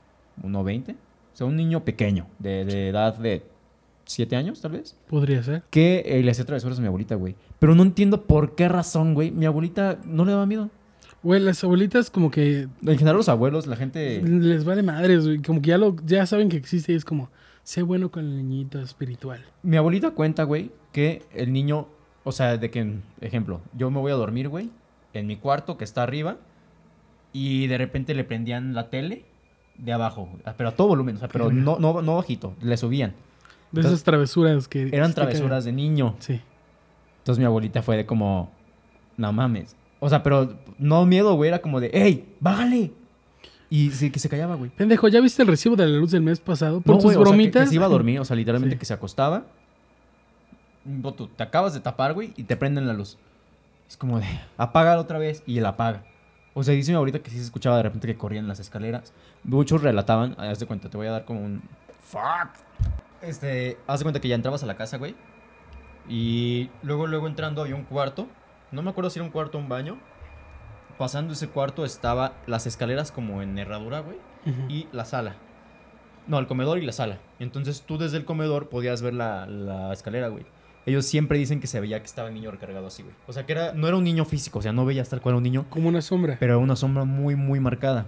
1,20. O sea, un niño pequeño, de, de edad de siete años, tal vez. Podría ser. Que eh, le hacía travesuras a mi abuelita, güey. Pero no entiendo por qué razón, güey. Mi abuelita no le daba miedo. Güey, las abuelitas como que En general, los abuelos, la gente. les vale madres, güey. Como que ya, lo, ya saben que existe y es como, sé bueno con el niñito espiritual. Mi abuelita cuenta, güey, que el niño. O sea, de que, ejemplo, yo me voy a dormir, güey, en mi cuarto que está arriba. Y de repente le prendían la tele de abajo. Pero a todo volumen, o sea, pero no, no, no bajito. Le subían. De Entonces, esas travesuras que... Eran que travesuras de niño. Sí. Entonces mi abuelita fue de como, no mames. O sea, pero no miedo, güey, era como de, ¡ey, bájale! Y sí, que se callaba, güey. Pendejo, ¿ya viste el recibo de la luz del mes pasado? Por No, tus güey, o sea, que- bromitas. que, se iba a dormir, o sea, literalmente Sí. que se acostaba. Bo- tú Te acabas de tapar, güey, y te prenden la luz. Es como de, apaga otra vez, y él apaga. O sea, dice mi abuelita que sí se escuchaba de repente que corrían las escaleras. Muchos relataban, haz de cuenta, te voy a dar como un... Fuck. Este, haz de cuenta que ya entrabas a la casa, güey. Y luego, luego entrando había un cuarto. No me acuerdo si era un cuarto o un baño. Pasando ese cuarto estaba las escaleras como en herradura, güey y la sala. No, el comedor y la sala. Entonces tú desde el comedor podías ver la, la escalera, güey. Ellos siempre dicen que se veía que estaba el niño recargado así, güey. O sea, que era, no era un niño físico, o sea, no veías tal cual un niño, Como una sombra. pero era una sombra muy, muy marcada.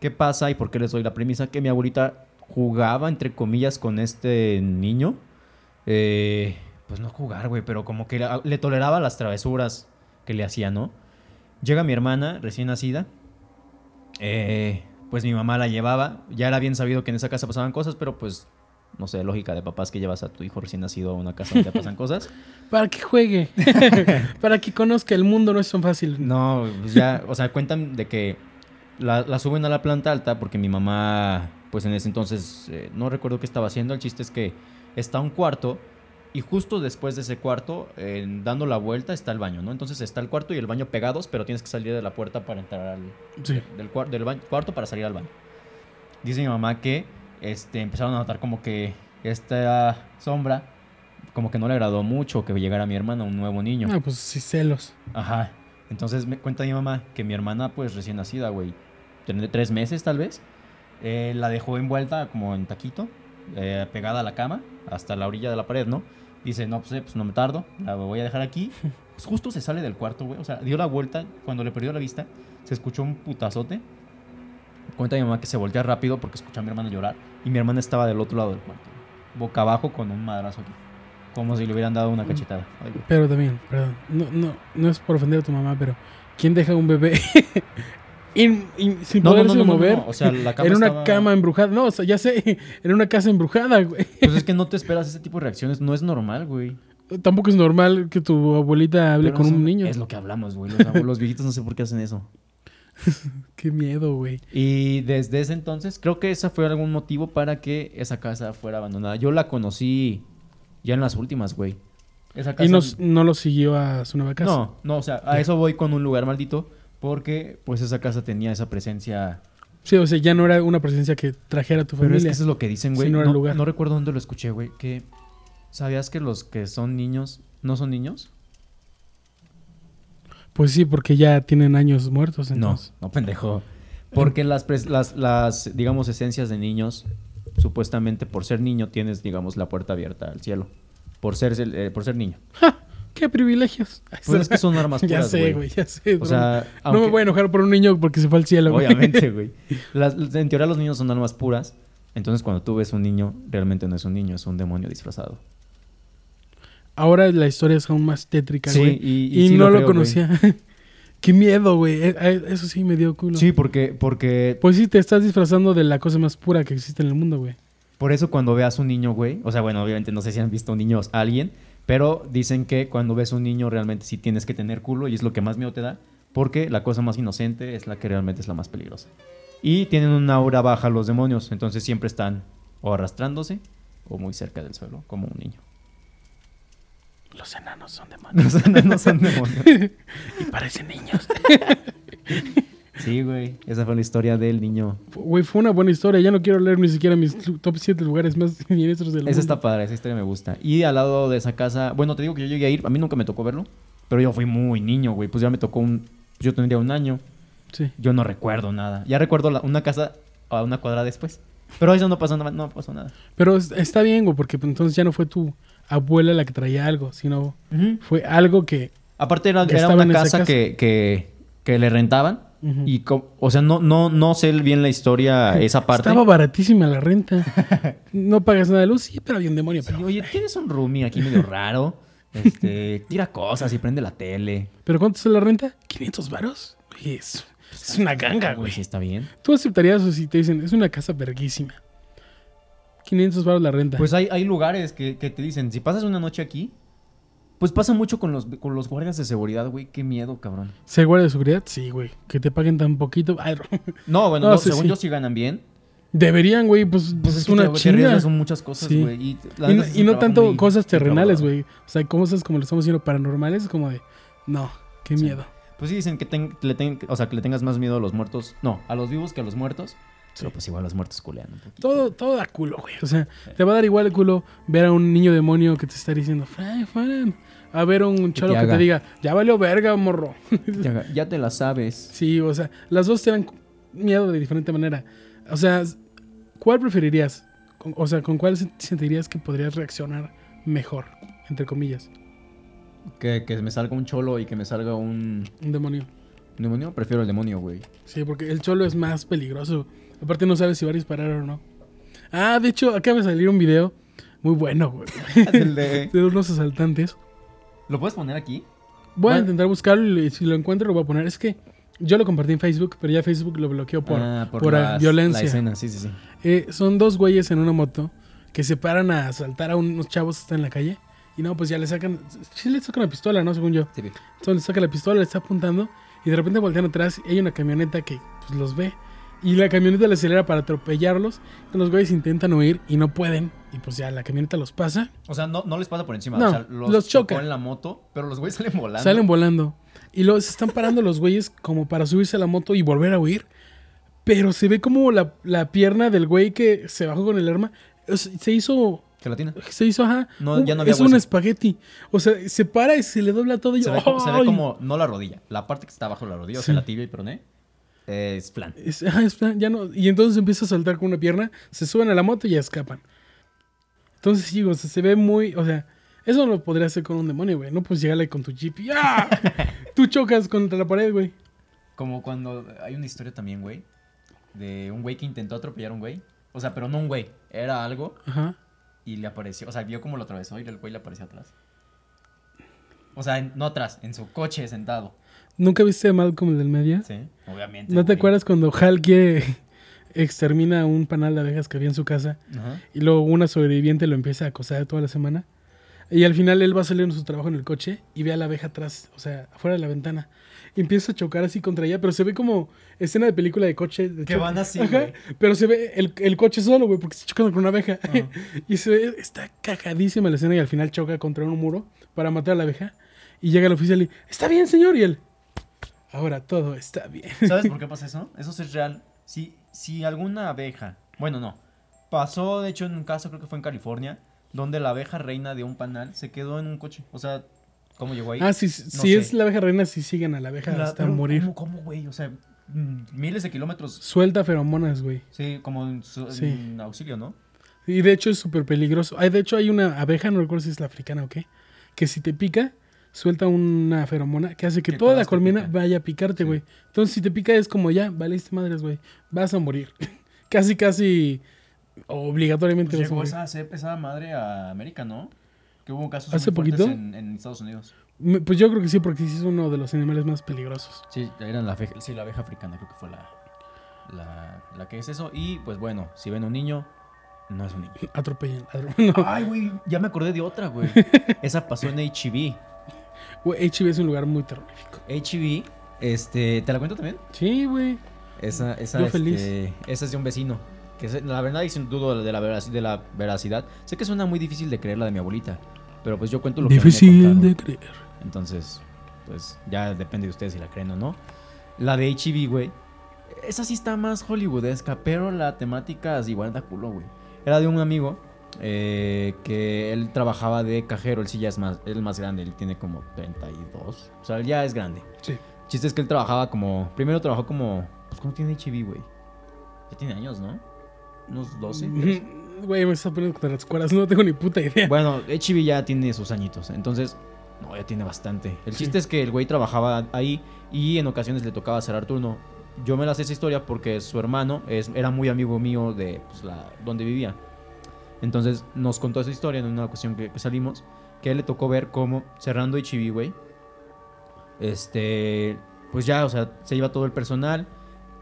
¿Qué pasa y por qué les doy la premisa? Que mi abuelita jugaba, entre comillas, con este niño. Eh, pues no jugar, güey, pero como que la- le toleraba las travesuras que le hacía, ¿no? Llega mi hermana, recién nacida. Eh, pues mi mamá la llevaba. Ya era bien sabido que en esa casa pasaban cosas, pero pues, no sé, lógica de papás que llevas a tu hijo recién nacido a una casa donde pasan cosas. Para que juegue. Para que conozca el mundo no es tan fácil. No, pues ya, o sea, cuentan de que la, la suben a la planta alta porque mi mamá, pues en ese entonces, eh, no recuerdo qué estaba haciendo. El chiste es que está un cuarto y justo después de ese cuarto, eh, dando la vuelta, está el baño, ¿no? Entonces está el cuarto y el baño pegados, pero tienes que salir de la puerta para entrar al, Sí. del, del baño- cuarto para salir al baño. Dice mi mamá que este, empezaron a notar como que esta sombra como que no le agradó mucho que llegara mi hermana, un nuevo niño. Ah, pues sí, celos. Ajá. Entonces me cuenta mi mamá que mi hermana, pues recién nacida, güey, tres meses tal vez, eh, la dejó envuelta como en taquito, eh, pegada a la cama, hasta la orilla de la pared, ¿no? Dice, no, pues, eh, pues no me tardo, la voy a dejar aquí. Pues justo se sale del cuarto, güey. O sea, dio la vuelta, cuando le perdió la vista, se escuchó un putazote. Cuenta mi mamá que se voltea rápido porque escuchó a mi hermana llorar. Y mi hermana estaba del otro lado del cuarto, boca abajo con un madrazo aquí. Como si le hubieran dado una cachetada. Ay, güey. Pero también, perdón. No, no, no es por ofender a tu mamá, pero ¿quién deja un bebé in- in- sin No, poderse no, no, no, mover? O sea, la cama en una estaba- cama embrujada. No, o sea, ya sé, en una casa embrujada, güey. Pues es que no te esperas ese tipo de reacciones. No es normal, güey. Tampoco es normal que tu abuelita hable Pero con un niño. Es lo que hablamos, güey. Los, abuelos- viejitos no sé por qué hacen eso. Qué miedo, güey. Y desde ese entonces, creo que ese fue algún motivo para que esa casa fuera abandonada. Yo la conocí ya en las últimas, güey. Esa casa... Y no, no lo siguió a su nueva casa. No, no, o sea, a eso voy con un lugar maldito. Porque, pues, esa casa tenía esa presencia. Sí, o sea, ya no era una presencia que trajera a tu Pero es familia. que eso es lo que dicen, güey. No era no, el lugar. no recuerdo dónde lo escuché, güey. Que. ¿Sabías que los que son niños no son niños? Pues sí, porque ya tienen años muertos. No, Entonces. no, pendejo. Porque las, pres- las, las, digamos, esencias de niños, supuestamente por ser niño tienes, digamos, la puerta abierta al cielo. Por ser, eh, por ser niño. ¡Ja! ¡Qué privilegios! Pues es que son armas ya puras, sé, güey. güey, ya sé. O sea, no me voy a enojar por un niño porque se fue al cielo, güey. Obviamente, güey. En teoría los niños son almas puras. Entonces cuando tú ves un niño, realmente no es un niño, es un demonio disfrazado. Ahora la historia es aún más tétrica, Sí, güey. y- Y, y sí no lo güey. conocía. Qué miedo, güey. Eh, eh, Eso sí me dio culo. Sí, porque, porque Pues sí, te estás disfrazando de la cosa más pura que existe en el mundo, güey. por eso cuando veas un niño, güey, o sea, bueno, obviamente no sé si han visto un niño a alguien, pero dicen que cuando ves un niño realmente sí tienes que tener culo y es lo que más miedo te da, porque la cosa más inocente es la que realmente es la más peligrosa. Y tienen una aura baja los demonios, entonces siempre están o arrastrándose o muy cerca del suelo, como un niño. Los enanos son demonios. No son, no son demonios. y parecen niños. Sí, güey. Esa fue la historia del niño. Güey, fue una buena historia. Ya no quiero leer ni siquiera mis top 7 lugares más siniestros del Esa mundo. está padre, esa historia me gusta. Y al lado de esa casa, bueno, te digo que yo llegué a ir, a mí nunca me tocó verlo, pero yo fui muy niño, güey. Pues ya me tocó un. Yo tendría un año, Sí. yo no recuerdo nada. Ya recuerdo la- una casa a una cuadra después. Pero eso no pasó nada. No pasó nada. Pero es- está bien, güey, porque pues, entonces ya no fue tu abuela la que traía algo, sino fue algo que... Aparte era, Que era estaba una esa casa, casa. Que, que, que le rentaban. Ujú. Y, o sea, no, no, no sé bien la historia, esa parte. Estaba baratísima la renta. no pagas nada de luz, sí, pero había un demonio. Sí, Pero, oye, tienes un roomie aquí medio raro. Este, tira cosas y prende la tele. ¿Pero cuánto es la renta? ¿500 varos? Oye, Es, es una ganga, güey. Sí, está bien. ¿Tú aceptarías o si te dicen, es una casa verguísima? 500 varos la renta. Pues hay, hay lugares que, que te dicen, si pasas una noche aquí, pues pasa mucho con los, con los guardias de seguridad, güey. Qué miedo, cabrón. ¿Ser guardia de seguridad? Sí, güey. Que te paguen tan poquito. Ay, No, bueno, No, no, sí, según sí. yo sí ganan bien. Deberían, güey. Pues, Pues es, es que una chinga. son muchas cosas, Sí. güey. Y, no, y tanto muy- cosas terrenales, güey. O sea, cosas como lo estamos diciendo paranormales, como de, no, qué miedo. Pues sí dicen que, ten- le ten- o sea, que le tengas más miedo a los muertos. No, a los vivos que a los muertos. Pero pues igual los muertos culean un poquito. Todo, todo da culo, güey. O sea, te va a dar igual el culo ver a un niño demonio que te está diciendo, "Fran, Fran", A ver a un cholo que te diga, ya valió verga, morro. Ya, ya te la sabes. Sí, o sea, las dos te dan miedo de diferente manera. O sea, ¿cuál preferirías? O sea, ¿con cuál se- sentirías que podrías reaccionar mejor? Entre comillas, Que, que me salga un cholo y que me salga un un demonio. demonio. Prefiero el demonio, güey. Sí, porque el cholo es más peligroso. Aparte no sabes si va a disparar o no. Ah, de hecho, acaba de salir un video muy bueno, güey. El de- De unos asaltantes. ¿Lo puedes poner aquí? Voy a intentar buscarlo y si lo encuentro lo voy a poner. Es que yo lo compartí en Facebook, pero ya Facebook lo bloqueó por, Ah, por, las- violencia. La escena, sí, sí, sí. Eh, son dos güeyes en una moto que se paran a asaltar a unos chavos que están en la calle. Y no, pues ya le sacan. Sí, le sacan la pistola, ¿no? Según yo. Sí. Entonces le saca la pistola, le está apuntando. Y de repente voltean atrás y hay una camioneta que pues, los ve. Y la camioneta le acelera para atropellarlos. Entonces los güeyes intentan huir y no pueden. Y pues ya la camioneta los pasa. O sea, no, no les pasa por encima. No, o sea, los, los choca. en la moto, pero los güeyes salen volando. Salen volando. Y luego se están parando los güeyes como para subirse a la moto y volver a huir. Pero se ve como la, la pierna del güey que se bajó con el arma. Se hizo Gelatina. Se hizo, ajá. No, ya no había es un espagueti. O sea, se para y se le dobla todo y Se yo, ve, se ve como, no la rodilla, la parte que está abajo de la rodilla, o sea, la tibia y peroné, es flan. Es- ajá, es plan, ya no. Y entonces empieza a saltar con una pierna, se suben a la moto y ya escapan. Entonces, sí, o sea, se ve muy. O sea, eso no lo podría hacer con un demonio, güey. No puedes llegarle con tu jeep y ¡ah! Tú chocas contra la pared, güey. Como cuando hay una historia también, güey, de un güey que intentó atropellar a un güey. O sea, pero no un güey, era algo Ajá. y le apareció, o sea, vio cómo lo atravesó y el güey le apareció atrás. O sea, en- no atrás, en su coche sentado. ¿Nunca viste a Malcolm el del medio? Sí, obviamente. ¿No te acuerdas cuando Hal quiere extermina un panal de abejas que había en su casa? Ajá. Y luego una sobreviviente lo empieza a acosar toda la semana. Y al final él va saliendo de su trabajo en el coche y ve a la abeja atrás, o sea, afuera de la ventana. Y empieza a chocar así contra ella, pero se ve como escena de película de coche. De Que van así, Ajá, güey. Pero se ve el, el coche solo, güey, porque está chocando con una abeja. Y se ve, está cajadísima la escena y al final choca contra un muro para matar a la abeja. Y llega el oficial y, está bien, señor. Y él, ahora todo está bien. ¿Sabes por qué pasa eso? Eso sí es real. Si, si alguna abeja, bueno, no, pasó de hecho en un caso, creo que fue en California, donde la abeja reina de un panal se quedó en un coche. O sea, ¿cómo llegó ahí? Ah, sí, No si sé. es la abeja reina, si siguen a la abeja La- hasta morir. ¿Cómo, cómo, güey? O sea, mm, miles de kilómetros. Suelta feromonas, güey. Sí, como en, su- Sí. en auxilio, ¿no? Y de hecho es súper peligroso. Ay, de hecho hay una abeja, no recuerdo si es la africana o qué, que si te pica, suelta una feromona que hace que, Que toda la colmena vaya a picarte, Sí. güey. Entonces si te pica es como ya, valiste madres, güey. Vas a morir. casi, casi obligatoriamente Pues vas a llegó morir. esa, esa madre a América, ¿no? Que hubo casos ¿Hace muy poquito? En, en Estados Unidos. Me- Pues yo creo que sí, porque sí es uno de los animales más peligrosos. Sí, eran la, abeja- sí, la abeja africana, creo que fue la, la, la que es eso. Y pues bueno, si ven un niño, no es un niño. Atropellan. atro- no. Ay, güey, ya me acordé de otra, güey. Esa pasó en HB. Güey, HB es un lugar muy terrorífico. HB, este, ¿te la cuento también? Sí, güey. Esa, esa, Yo este, feliz. esa es de un vecino. Que se- la verdad, y sin dudo de la, verac- de la veracidad. Sé que suena muy difícil de creer la de mi abuelita. Pero pues yo cuento lo que me Difícil de creer. Entonces, pues ya depende de ustedes si la creen o no. La de HB, güey. Esa sí está más hollywoodesca, pero la temática es igual da culo, güey. Era de un amigo eh, que él trabajaba de cajero. Él sí ya es más, él más grande, él tiene como 32. O sea, él ya es grande. Sí. El chiste es que él trabajaba como. Primero trabajó como. Pues, ¿cómo tiene HB, güey? Ya tiene años, ¿no? unos 12. ¿crees? Mm, Güey, me está poniendo contra las cuerdas. No tengo ni puta idea. Bueno, HB ya tiene sus añitos, entonces, no, ya tiene bastante. El Sí. chiste es que el güey trabajaba ahí y en ocasiones le tocaba cerrar turno. Yo me la sé esa historia porque su hermano es, era muy amigo mío de pues, la, donde vivía. Entonces nos contó esa historia en una ocasión que, que salimos, que a él le tocó ver cómo cerrando HB, güey, este, pues ya, o sea, se iba todo el personal.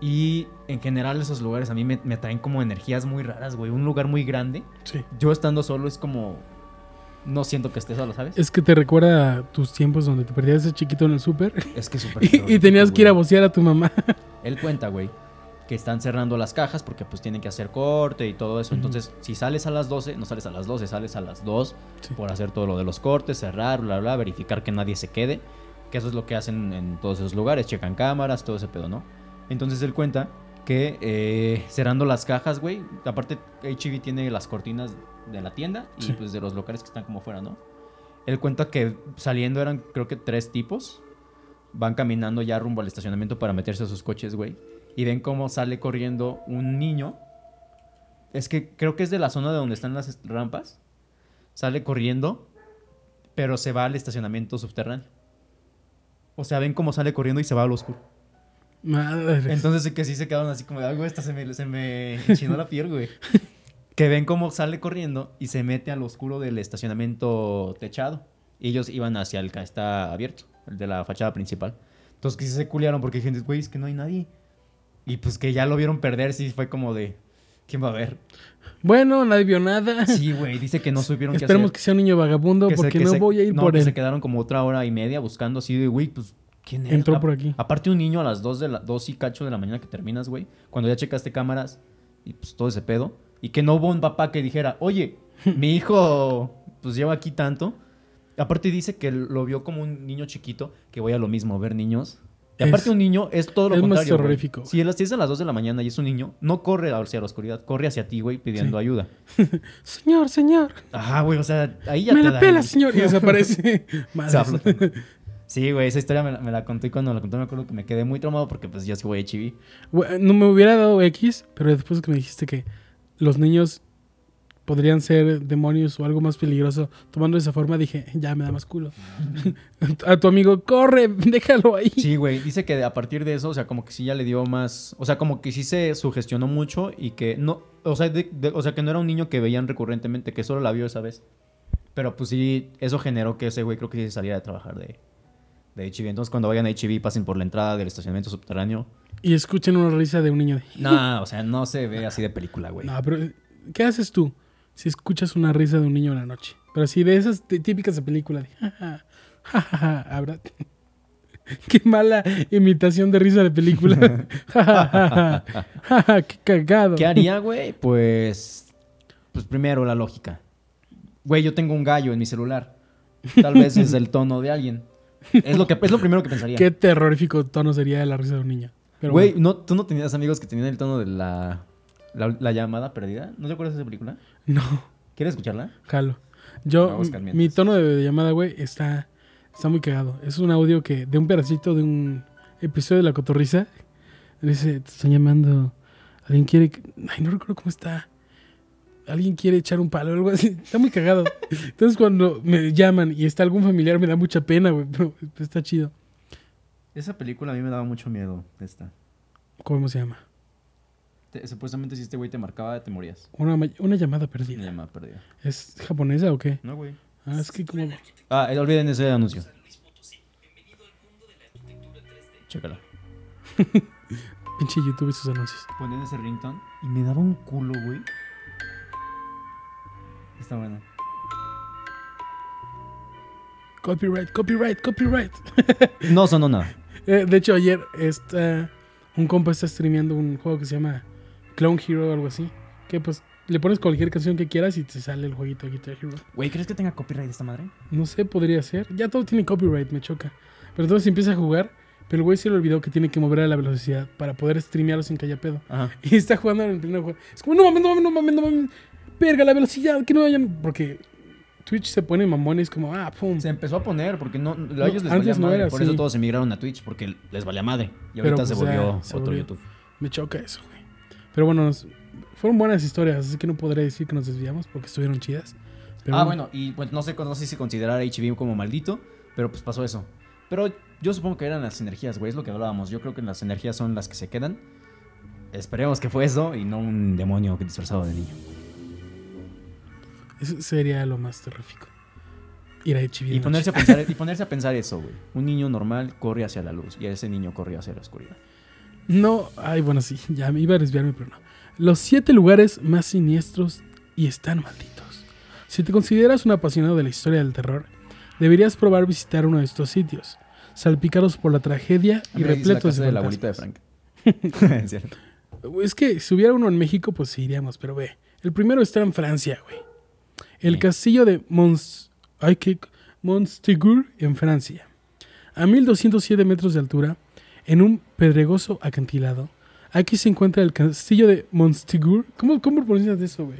Y en general esos lugares a mí me, me atraen como energías muy raras, güey. Un lugar muy grande Sí. yo estando solo es como. No siento que esté solo, ¿sabes? Es que te recuerda a tus tiempos donde te perdías de chiquito en el súper Es que súper. y, y tenías que ir a vocear a tu mamá. Él cuenta, güey, que están cerrando las cajas porque pues tienen que hacer corte y todo eso. Entonces, si sales a las 12, no sales a las 12, sales a las 2 Sí. por hacer todo lo de los cortes, cerrar, bla, bla, verificar que nadie se quede. Que eso es lo que hacen en todos esos lugares. Checan cámaras, todo ese pedo, ¿no? Entonces él cuenta que eh, cerrando las cajas, güey. Aparte, HB tiene las cortinas de la tienda y Sí. pues de los locales que están como fuera, ¿no? Él cuenta que saliendo eran creo que tres tipos. Van caminando ya rumbo al estacionamiento para meterse a sus coches, güey. Y ven cómo sale corriendo un niño. Es que creo que es de la zona de donde están las rampas. Sale corriendo, pero se va al estacionamiento subterráneo. O sea, ven cómo sale corriendo y se va al oscuro. Madre. Entonces sí que sí se quedaron así como de, "Ay, güey, esta se me, se me enchinó la piel, güey. que ven cómo sale corriendo y se mete al oscuro del estacionamiento techado. Y ellos iban hacia el que está abierto, el de la fachada principal. Entonces que sí se culiaron porque dijeron, güey, es que no hay nadie. Y pues que ya lo vieron perder, sí fue como de, ¿quién va a ver? Bueno, nadie vio nada. Sí, güey, dice que no supieron qué Esperemos hacer. que sea un niño vagabundo Que se- porque que no se- voy a ir no, por que él. se quedaron como otra hora y media buscando así de, güey, pues, ¿quién es? Entró A- por aquí. Aparte un niño a las 2 de la 2 y cacho de la mañana que terminas, güey, cuando ya checaste cámaras y pues todo ese pedo, y que no hubo un papá que dijera, oye, mi hijo pues lleva aquí tanto. Aparte dice que lo vio como un niño chiquito, que voy a lo mismo, ver niños. Y aparte Es- un niño es todo lo es más contrario. güey. terrorífico. Si es si es a las 2 de la mañana y es un niño, no corre hacia la oscuridad, corre hacia ti, güey, pidiendo Sí. ayuda. Señor, señor. Ajá, güey, o sea, ahí ya Me te la da pela, el- señor. Y desaparece. Flotando. Sí, güey, esa historia me la, me la conté y cuando la conté me acuerdo que me quedé muy traumado porque pues ya voy a HB. Güey, No me hubiera dado X, pero después que me dijiste que los niños podrían ser demonios o algo más peligroso tomando esa forma, dije, ya me da más culo. a tu amigo, corre, déjalo ahí. Sí, güey, dice que a partir de eso, o sea, como que sí ya le dio más, o sea, como que sí se sugestionó mucho y que no, o sea, de- de- o sea, que no era un niño que veían recurrentemente, que solo la vio esa vez. Pero pues sí, eso generó que ese güey creo que sí saliera de trabajar de, de HB. Entonces cuando vayan a HB pasen por la entrada del estacionamiento subterráneo. Y escuchen una risa de un niño. de, No, o sea, no se ve así de película, güey. No, pero ¿qué haces tú si escuchas una risa de un niño en la noche? Pero sí, de esas tí- típicas de película. De, ja, ja, ja, ja, ja, habrá- Qué mala imitación de risa de película. Ja, ja, ja, ja, ja, ja, Qué cagado. ¿Qué haría, güey? Pues. Pues primero la lógica. Güey, yo tengo un gallo en mi celular. Tal vez es el tono de alguien. Es lo, que, es lo primero que pensaría. Qué terrorífico tono sería la risa de un niño. Pero Güey, bueno, ¿no, ¿tú no tenías amigos que tenían el tono de la, la, la llamada perdida? ¿No te acuerdas de esa película? no, ¿Quieres escucharla? jalo. Yo, mi tono de llamada, güey, está, está muy cagado. Es un audio que de un pedacito de un episodio de La Cotorrisa. Dice, te están llamando. Alguien quiere... Ay, no recuerdo cómo está. Alguien quiere echar un palo o algo así. Está muy cagado. Entonces cuando me llaman y está algún familiar me da mucha pena, güey. Pero está chido. Esa película a mí me daba mucho miedo. Esta. ¿Cómo se llama? Te- supuestamente si este güey te marcaba, te morías. Una, una llamada Una perdida. llamada perdida. ¿Es japonesa o qué? No, güey. Ah, es que como... Ah, eh, olviden ese anuncio. Chécala. Pinche YouTube y sus anuncios. Ponían ese ringtone y me daba un culo, güey. Está bueno. Copyright, copyright, copyright. No sonó nada. Eh, de hecho, ayer está, un compa está streameando un juego que se llama Clone Hero o algo así. Que pues le pones cualquier canción que quieras y te sale el jueguito de Guitar Hero. Güey, ¿crees que tenga copyright esta madre? No sé, podría ser. Ya todo tiene copyright, me choca. Pero entonces empieza a jugar, pero el güey se le olvidó que tiene que mover a la velocidad para poder streamearlo sin que haya pedo. Ajá. Y está jugando en el primer juego. Es como, no mames, no mames, no mames, no mames. Verga, la velocidad, que no vayan. Porque Twitch se pone mamones como, ah, pum. Se empezó a poner porque no, ellos les antes valía no madre. era Por eso todos emigraron a Twitch porque les valía madre. Y ahorita se pues, volvió se otro volvió. YouTube. Me choca eso. Pero bueno, nos- fueron buenas historias, así que no podré decir que nos desviamos porque estuvieron chidas. Pero ah, bueno, y pues no sé, no sé si considerar a HB como maldito, pero pues pasó eso. Pero yo supongo que eran las energías, güey, es lo que hablábamos. Yo creo que las energías son las que se quedan. Esperemos que fue eso y no un demonio disfrazado de niño. Eso sería lo más terrífico. Ir a HB. Y ponerse, a pensar, y ponerse a pensar eso, güey. Un niño normal corre hacia la luz y ese niño corrió hacia la oscuridad. No, ay, bueno, sí, ya me iba a desviarme, pero no. Los siete lugares más siniestros y están malditos. Si te consideras un apasionado de la historia del terror, deberías probar visitar uno de estos sitios, salpicados por la tragedia y repletos de, de la abuelita de. Frank. Es cierto. Es que si hubiera uno en México, pues sí iríamos, pero ve. El primero está en Francia, güey. El Sí. castillo de Mons... Ay, qué... Montségur, en Francia. A 1207 metros de altura, en un pedregoso acantilado, aquí se encuentra el castillo de Montségur. ¿Cómo, cómo pronuncias eso, güey?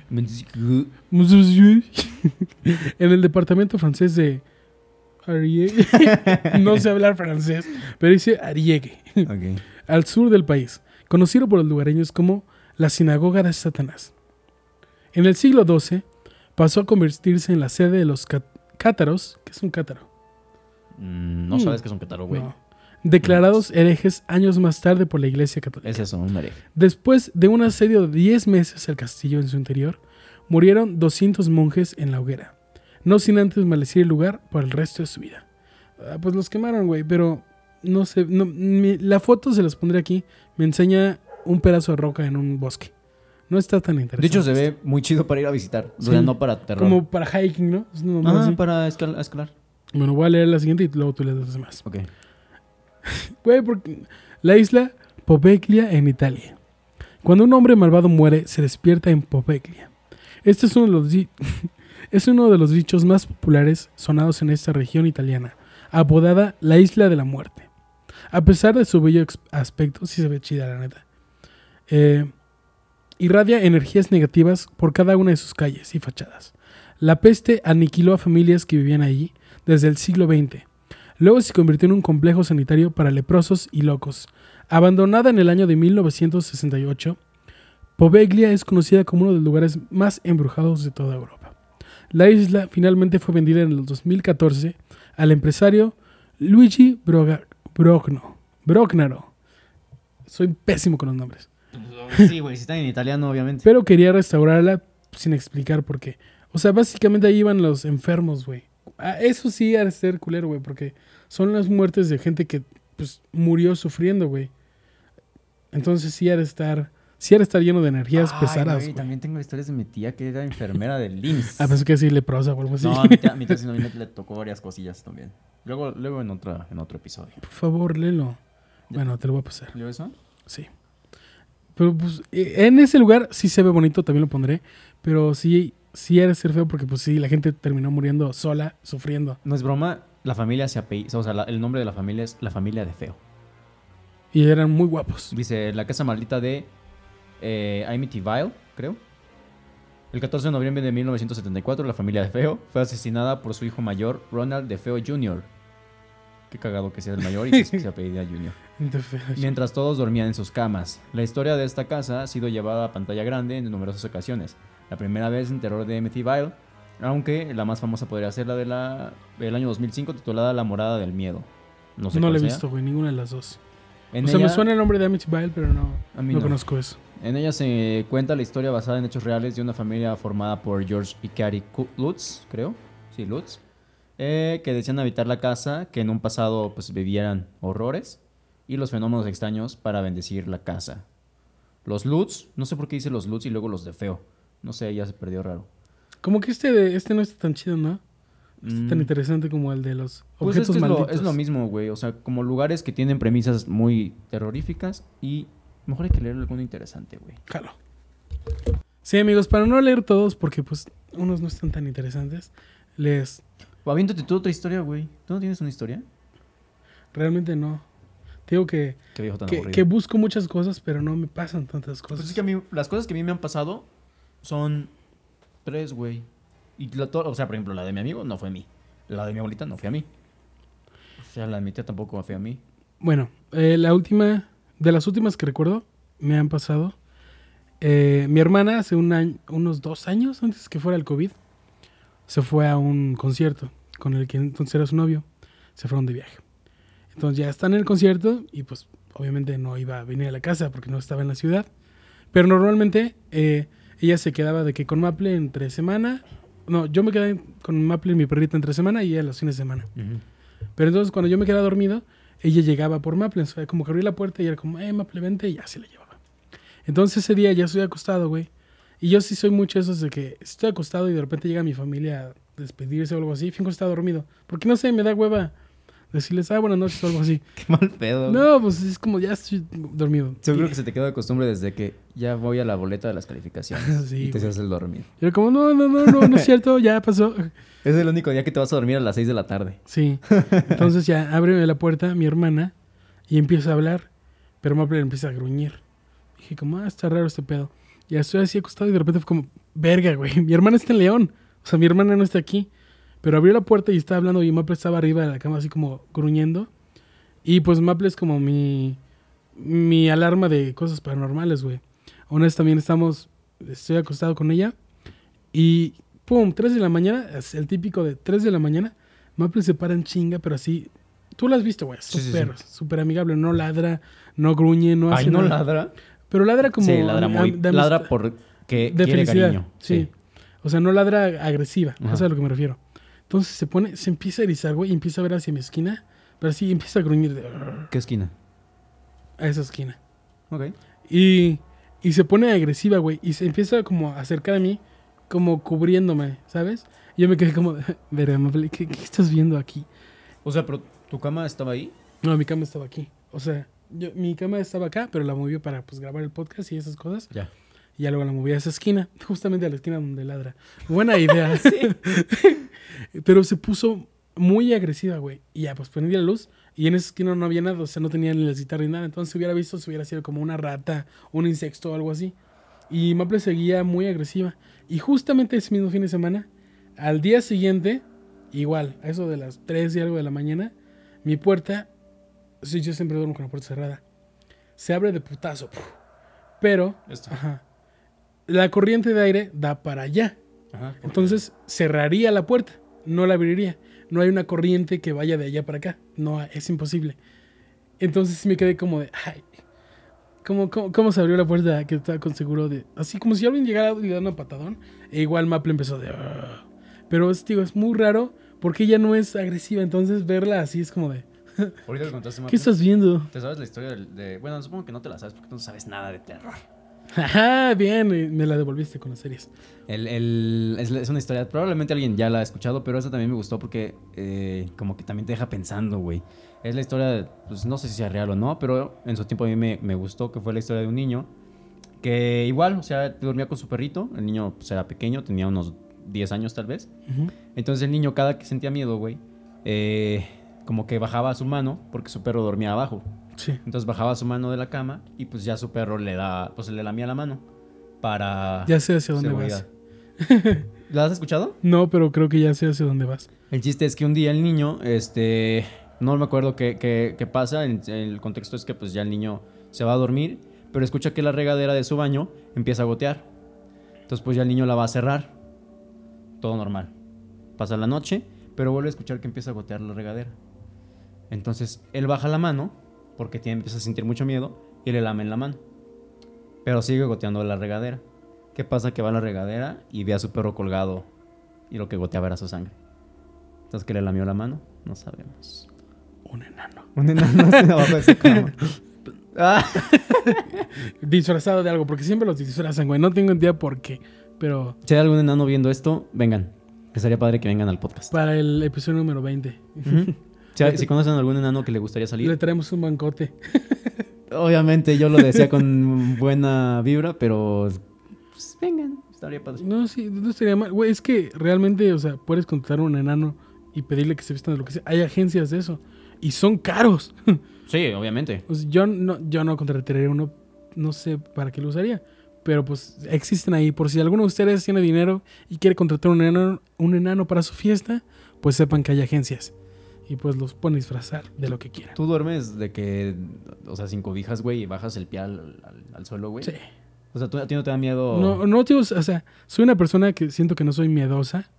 Montségur. en el departamento francés de... Ariège. no sé hablar francés, pero dice Ariège Ok. al sur del país, conocido por los lugareños como la Sinagoga de Satanás. En el siglo XII pasó a convertirse en la sede de los cá- cátaros, que es un cátaro, Mm, no Mm. sabes que es un catálogo, güey. No. Declarados herejes años más tarde por la Iglesia Católica. Es eso, un hereje. Después de un asedio de 10 meses al castillo en su interior, murieron 200 monjes en la hoguera, no sin antes maldecir el lugar por el resto de su vida. Ah, pues los quemaron, güey, pero no sé, no, mi- la foto se las pondré aquí, me enseña un pedazo de roca en un bosque. No está tan De interesante. hecho, se ve muy chido para ir a visitar. O sea, no para terror. como para hiking, ¿no? Es una mamada Ah, para escal- escalar. Bueno, voy a leer la siguiente y luego tú lees las demás. Ok. La isla Poveglia en Italia. Cuando un hombre malvado muere, se despierta en Poveglia. Este es uno de los, es uno de los dichos más populares sonados en esta región italiana, apodada la Isla de la Muerte. A pesar de su bello aspecto, sí se ve chida la neta. Eh, irradia energías negativas por cada una de sus calles y fachadas. La peste aniquiló a familias que vivían allí desde el siglo XX. Luego se convirtió en un complejo sanitario para leprosos y locos. Abandonada en el año de 1968, Poveglia es conocida como uno de los lugares más embrujados de toda Europa. La isla finalmente fue vendida en el 2014 al empresario Luigi Broga- Brogno. Brognaro. Soy pésimo con los nombres. Sí, güey, si están en italiano, obviamente. Pero quería restaurarla sin explicar por qué. O sea, básicamente ahí iban los enfermos, güey. Ah, Eso sí ha de ser culero, güey, porque son las muertes de gente que pues murió sufriendo, güey. Entonces sí ha de estar, sí ha de estar lleno de energías Ay, pesadas, güey. También tengo historias de mi tía que era enfermera del IMSS. Ah, pensé que sí leprosa o algo así. No, a mi tía, a mi tía sí no, a mi tía le tocó varias cosillas también. Luego, luego en, otra, en otro episodio. Por favor, léelo. Bueno, te lo voy a pasar. ¿Yo eso? Sí. Pero pues eh, en ese lugar sí se ve bonito, también lo pondré. Pero sí, sí de ser feo porque pues sí, la gente terminó muriendo sola, sufriendo. No es broma, la familia se apelliza, o sea, la- el nombre de la familia es la familia de Feo. Y eran muy guapos. Dice, la casa maldita de eh, Amityville, creo. El 14 de noviembre de 1974, la familia de Feo fue asesinada por su hijo mayor, Ronald de Feo Jr. Qué cagado que sea el mayor y que se apellida Jr. Mientras todos dormían en sus camas. La historia de esta casa ha sido llevada a pantalla grande en numerosas ocasiones. La primera vez en terror de Amityville, aunque la más famosa podría ser la de la del año 2005 titulada La morada del miedo. No sé no la he sea. visto, güey, ninguna de las dos. En o sea, me suena el nombre de Amityville, pero no, A mí no no. conozco eso. En ella se cuenta la historia basada en hechos reales de una familia formada por George y Carrie Lutz, creo. Sí, Lutz. eh, que decían habitar la casa, que en un pasado pues vivieran horrores y los fenómenos extraños para bendecir la casa. Los Lutz, no sé por qué dice los Lutz y luego los de feo. No sé, ya se perdió raro. Como que este, de, este no está tan chido, ¿no? No Está tan Mm. interesante como el de los Pues es, objetos que es, lo, malditos. es lo mismo, güey. O sea, como lugares que tienen premisas muy terroríficas y mejor hay que leer alguno interesante, güey. Jalo. Sí, amigos, para no leer todos, porque pues unos no están tan interesantes, les... Aviéntate tú otra historia, güey. ¿Tú no tienes una historia? Realmente no. Te digo que, Qué viejo tan que, que busco muchas cosas, pero no me pasan tantas Pues cosas. es que a mí, las cosas que a mí me han pasado son tres, güey. Y la o sea, por ejemplo, la de mi amigo no fue a mí. La de mi abuelita no fue a mí. O sea, la de mi tía tampoco fue a mí. Bueno, eh, la última, de las últimas que recuerdo, me han pasado. eh, mi hermana hace un año, unos dos años antes que fuera el COVID, se fue a un concierto con el que entonces era su novio. Se fueron de viaje. Entonces ya están en el concierto y pues obviamente no iba a venir a la casa porque no estaba en la ciudad. Pero normalmente eh, ella se quedaba de que con Maple entre semana. No, yo me quedé con Maple y mi perrita entre semana y ella los fines de semana. Pero entonces cuando yo me quedaba dormido, ella llegaba por Maple. O sea, como que abría la puerta y era como, eh, Maple, vente y ya se la llevaba. Entonces ese día ya estoy acostado, güey. Y yo sí soy mucho eso de que estoy acostado y de repente llega mi familia a despedirse o algo así. Finco está dormido. Porque no sé, me da hueva decirles, ah, buenas noches o algo así. Qué mal pedo. güey. No, pues es como ya estoy dormido. Seguro Y- que se te quedó de costumbre desde que ya voy a la boleta de las calificaciones. Sí, y te haces el dormir. Y era como, no, no, no, no, no es cierto, ya pasó. Es el único día que te vas a dormir a las 6 de la tarde. Sí. Entonces ya abre la puerta mi hermana y empieza a hablar, pero Maple empieza a gruñir. Dije, como, ah, está raro este pedo. Ya estoy así acostado y de repente fue como, verga, güey, mi hermana está en León. O sea, mi hermana no está aquí. Pero abrió la puerta y estaba hablando y Maple estaba arriba de la cama así como gruñendo. Y pues Maple es como mi, mi alarma de cosas paranormales, güey. Una vez también estamos, estoy acostado con ella y pum, 3 de la mañana, es el típico de 3 de la mañana, Maple se para en chinga, pero así, tú lo has visto, güey, sí, súper, sí. súper amigable, no ladra, no gruñe, no hace Ay, ¿no nada. ladra? Pero ladra como... sí, ladra muy... de ladra porque de quiere felicidad, cariño. sí. O sea, no ladra agresiva, Ajá. eso es a lo que me refiero. Entonces se pone, se empieza a erizar, güey, y empieza a ver hacia mi esquina, pero así empieza a gruñir de, ¿Qué esquina? a esa esquina. Ok. Y, y se pone agresiva, güey. Y se empieza como a acercar a mí, como cubriéndome, ¿sabes? Y yo me quedé como, Maple, ¿qué, qué estás viendo aquí? O sea, pero ¿tu cama estaba ahí? No, mi cama estaba aquí. O sea, yo, mi cama estaba acá, pero la movió para pues, grabar el podcast y esas cosas. Ya. Y ya luego la moví a esa esquina, justamente a la esquina donde ladra. Buena idea. pero se puso muy agresiva, güey. Y ya, pues prendí la luz. Y en esa esquina no había nada, o sea, no tenía ni las guitarras ni nada. Entonces, si hubiera visto, se hubiera sido como una rata, un insecto o algo así. Y Maple seguía muy agresiva. Y justamente ese mismo fin de semana, al día siguiente, igual, a eso de las 3 y algo de la mañana, mi puerta, sí, yo siempre duermo con la puerta cerrada, se abre de putazo. Pero, Esto. ajá, la corriente de aire da para allá. Ajá. Entonces cerraría la puerta, no la abriría. No hay una corriente que vaya de allá para acá. No, es imposible. Entonces me quedé como de, ay, ¿cómo, cómo, cómo se abrió la puerta que estaba con seguro de... Así como si alguien llegara y le un patadón. E igual Maple empezó de... "Ugh". Pero es, digo, es muy raro porque ella no es agresiva. Entonces verla así es como de... Ahorita contaste. ¿Qué estás viendo? ¿Te sabes la historia de, Bueno, supongo que no te la sabes porque tú no sabes nada de terror. Ajá, bien, me la devolviste con las series. El, el- es, es una historia, probablemente alguien ya la ha escuchado, pero esa también me gustó porque eh, como que también te deja pensando, güey. Es la historia, de, pues no sé si sea real o no, pero en su tiempo a mí me, me gustó que fue la historia de un niño que igual, o sea, dormía con su perrito. El niño pues, era pequeño, tenía unos 10 años tal vez. Entonces el niño cada que sentía miedo, güey, eh, como que bajaba su mano porque su perro dormía abajo. Sí. Entonces bajaba su mano de la cama y pues ya su perro le da, pues le lamía la mano para Ya sé hacia dónde seguridad. vas. ¿La has escuchado? No, pero creo que ya sé hacia dónde vas. El chiste es que un día el niño, este, no me acuerdo qué, qué- qué pasa, el, el contexto es que pues ya el niño se va a dormir, pero escucha que la regadera de su baño empieza a gotear. Entonces pues ya el niño la va a cerrar. Todo normal. Pasa la noche, pero vuelve a escuchar que empieza a gotear la regadera. Entonces él baja la mano, porque tiene, empieza a sentir mucho miedo, y le lame en la mano. Pero sigue goteando la regadera. ¿Qué pasa? Que va a la regadera y ve a su perro colgado y lo que goteaba era su sangre. Entonces, ¿que le lamió la mano? No sabemos. Un enano. Un enano abajo de su cama. Ah. Disfrazado de algo, porque siempre los disfrazan, güey. No tengo idea por qué. Pero Si hay algún enano viendo esto, vengan. Que sería padre que vengan al podcast. para el episodio número 20, Ujú. Si, si conocen algún enano que le gustaría le salir, traemos un bancote. obviamente yo lo decía con buena vibra, pero pues, vengan, estaría padre. No, sí, no estaría mal. Güey, es que realmente, o sea, puedes contratar a un enano y pedirle que se vistan de lo que sea. Hay agencias de eso. Y son caros. Sí, obviamente. O sea, yo no, yo no contrataría uno, no sé para qué lo usaría. Pero pues existen ahí. Por si alguno de ustedes tiene dinero y quiere contratar un enano, un enano para su fiesta, pues sepan que hay agencias. Y pues los pueden disfrazar de lo que quieran. Tú duermes de que, o sea, sin cobijas, güey, y bajas el pie al, al- al suelo, güey. Sí. O sea, ¿tú, a ti no te da miedo. No, no, tío, o sea, soy una persona que siento que no soy miedosa,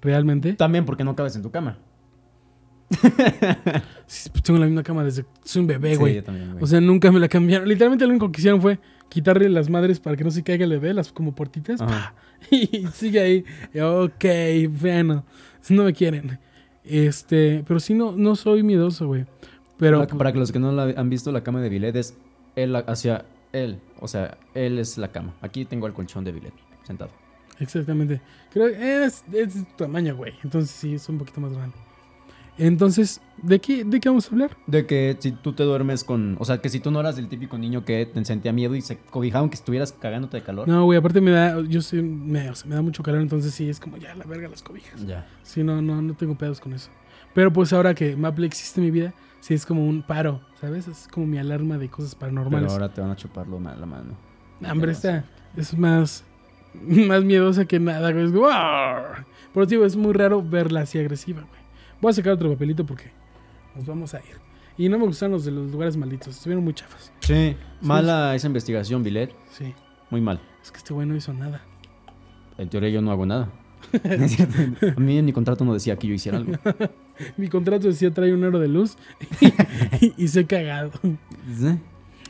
realmente. También porque no cabes en tu cama. Sí, pues tengo la misma cama desde que soy un bebé, Sí, güey. yo también, güey. o sea, nunca me la cambiaron. Literalmente lo único que hicieron fue quitarle las madres para que no se caiga el bebé, las como portitas. Y sigue ahí. Ok, bueno, no me quieren. Este, pero sí, no, no soy miedoso, güey. Pero para, para que los que no la han visto, la cama de Billet es él hacia él. O sea, él es la cama. Aquí tengo el colchón de Billet sentado. Exactamente. Creo que es, es tamaño, güey. Entonces sí, es un poquito más grande. Entonces, ¿de qué, ¿de qué vamos a hablar? De que si tú te duermes con. O sea, que si tú no eras del típico niño que te sentía miedo y se cobijaban que estuvieras cagándote de calor. No, güey, aparte me da, yo soy, me, o sea, me da mucho calor, entonces sí, es como ya la verga las cobijas. Ya. Sí, no, no, no tengo pedos con eso. Pero pues ahora que Maple existe en mi vida, sí es como un paro, ¿sabes? Es como mi alarma de cosas Pero paranormales. ahora te van a chuparlo ma- la mano. Hambre está, es más, más miedosa que nada, güey. Es como, "Arr". Pero tío, es muy raro verla así agresiva, güey. Voy a sacar otro papelito porque nos vamos a ir. Y no me gustan los de los lugares malditos, estuvieron muy chafas. Sí. Mala esa investigación, Billet. Sí, Muy mal. es que este güey no hizo nada. En teoría yo no hago nada. A mí en mi contrato no decía que yo hiciera algo. Mi contrato decía trae un aro de luz y, y se he cagado. ¿Sí?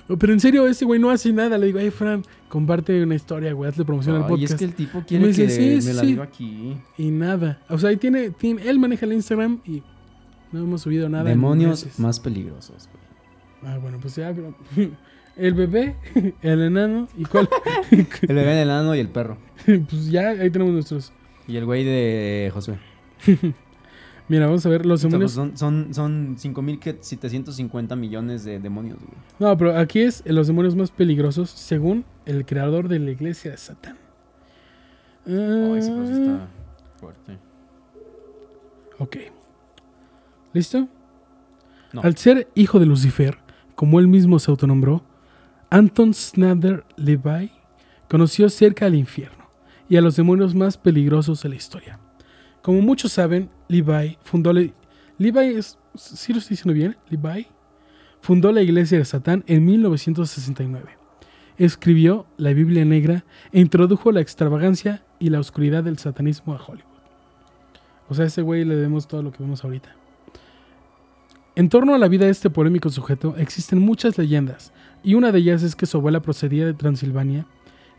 Oh, Pero en serio, ese güey no hace nada. Le digo, ay, Fran, comparte una historia, güey, hazle promoción al podcast. es que el tipo me quiere dice, que sí, me la sí. aquí. Y nada. O sea, ahí tiene, tiene, él maneja el Instagram y no hemos subido nada. Demonios más peligrosos. güey. Ah, bueno, pues ya, pero el bebé, el enano y cuál. El bebé del enano y el perro. pues ya, ahí tenemos nuestros. Y el güey de Josué. Mira, vamos a ver los demonios. Son, son, son 5.750 millones de demonios, güey. No, pero aquí es los demonios más peligrosos según el creador de la iglesia de Satán. Ay, ese cosa está fuerte. Ok. ¿Listo? No. Al ser hijo de Lucifer, como él mismo se autonombró, Anton Snader Levi conoció cerca al infierno y a los demonios más peligrosos de la historia. Como muchos saben, Levi fundó la... Levi es... ¿Sí lo estoy diciendo bien? Levi fundó la iglesia de Satán en 1969. Escribió la Biblia Negra e introdujo la extravagancia y la oscuridad del satanismo a Hollywood. O sea, a ese güey le debemos todo lo que vemos ahorita. En torno a la vida de este polémico sujeto existen muchas leyendas, y una de ellas es que su abuela procedía de Transilvania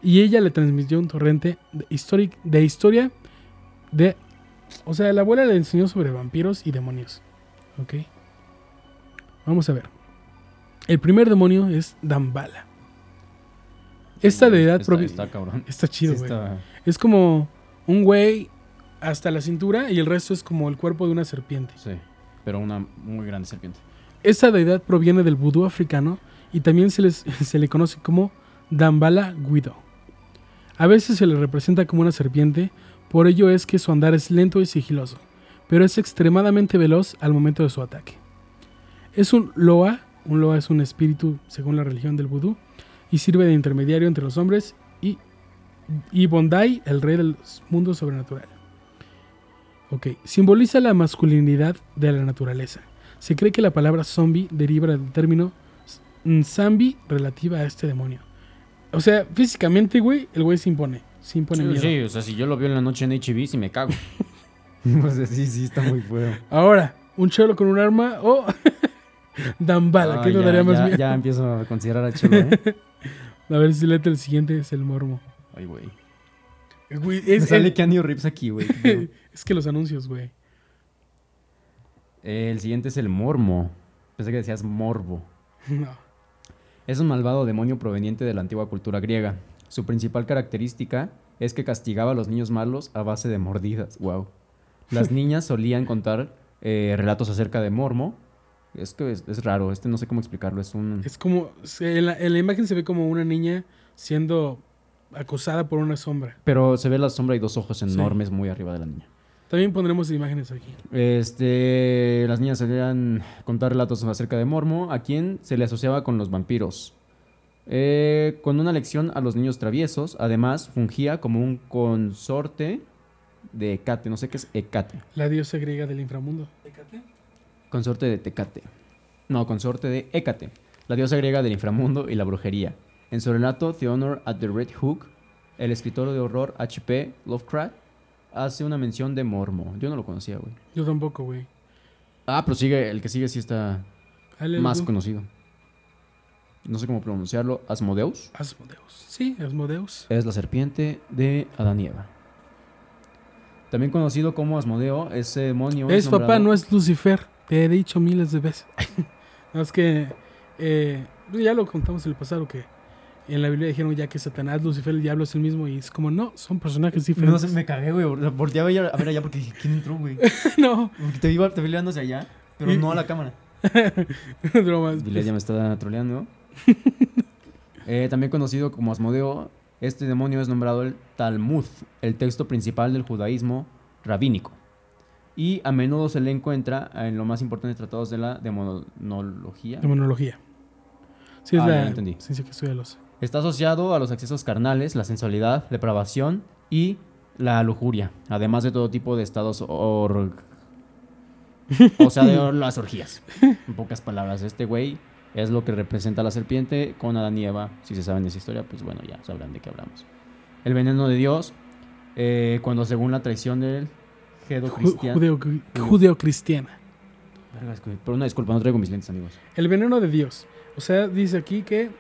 y ella le transmitió un torrente de, histori- de historia de... O sea, la abuela le enseñó sobre vampiros y demonios. ¿Ok? Vamos a ver. El primer demonio es Dambala. Esta deidad Está, está cabrón. Está chido, Sí, güey. está- Es como un güey hasta la cintura y el resto es como el cuerpo de una serpiente. sí, pero una muy grande serpiente. Esta deidad proviene del vudú africano y también se, les- se le conoce como Dambala Guido. A veces se le representa como una serpiente, por ello es que su andar es lento y sigiloso, pero es extremadamente veloz al momento de su ataque. Es un Loa, un Loa es un espíritu según la religión del vudú, y sirve de intermediario entre los hombres y, y Bondai, el rey del mundo sobrenatural. Ok, simboliza la masculinidad de la naturaleza. Se cree que la palabra zombie deriva del término Zambi relativa a este demonio. O sea, físicamente, güey, el güey se impone. Sí, miedo. sí, o sea, si yo lo veo en la noche en HB, sí me cago. o sea, sí, sí, está muy feo. Ahora, un cholo con un arma o Dambala, Ah, ¿qué te ya, daría más ya, miedo? ya empiezo a considerar a Chelo, ¿eh? A ver si lete el siguiente, es el mormo. Ay, güey. Güey, Me sale es- Keanu Reeves aquí, güey. es que los anuncios, güey. El siguiente es el mormo. Pensé que decías morbo. No. Es un malvado demonio proveniente de la antigua cultura griega. Su principal característica es que castigaba a los niños malos a base de mordidas. Wow. Las niñas solían contar eh, relatos acerca de mormo. Es que es, es raro, este no sé cómo explicarlo. Es un. Es como, en la, en la imagen se ve como una niña siendo acosada por una sombra. Pero se ve la sombra y dos ojos Sí. enormes muy arriba de la niña. También pondremos imágenes aquí. Este, las niñas solían contar relatos acerca de Mormo, a quien se le asociaba con los vampiros. Eh, con una lección a los niños traviesos, además fungía como un consorte de Hecate, no sé qué es Hecate. La diosa griega del inframundo. Consorte de Tecate. No, consorte de Hécate, la diosa griega del inframundo y la brujería. En su relato The Honor at the Red Hook, el escritor de horror H.P. Lovecraft hace una mención de Mormo. Yo no lo conocía, güey. Yo tampoco, güey. Ah, pero sigue, el que sigue sí está Dale, más tú. conocido. No sé cómo pronunciarlo. Asmodeus. Asmodeus. Sí, Asmodeus. Es la serpiente de Adán y Eva. También conocido como Asmodeo, ese demonio Es papá, nombrado- no es Lucifer. Te he dicho miles de veces. no, es que eh, ya lo contamos en el pasado que en la Biblia dijeron ya que Satanás, Lucifer, el diablo es el mismo y es como no, son personajes No diferentes. sé, me cagué, güey. Volteaba a ver a ver allá porque dije, ¿quién entró, güey? no, Porque te iba, te vi hacia allá, pero no a la cámara. bromas. Dile, ya me está troleando. Eh, también conocido como Asmodeo, este demonio es nombrado el Talmud, el texto principal del judaísmo rabínico. Y a menudo se le encuentra en los más importantes tratados de la demonología. Demonología. Sí, es Ah, la entendí. ciencia que estudia los. Está asociado a los excesos carnales, la sensualidad, depravación y la lujuria, además de todo tipo de estados or... O sea, de las orgías. En pocas palabras, este güey es lo que representa a la serpiente con Adán y Eva. Si se saben esa historia, pues bueno, ya sabrán de qué hablamos. El veneno de Dios, eh, cuando según la traición del Ju- cristiano judeo- Judeocristiana. Pero una disculpa, no traigo mis lentes, amigos. El veneno de Dios. O sea, dice aquí que,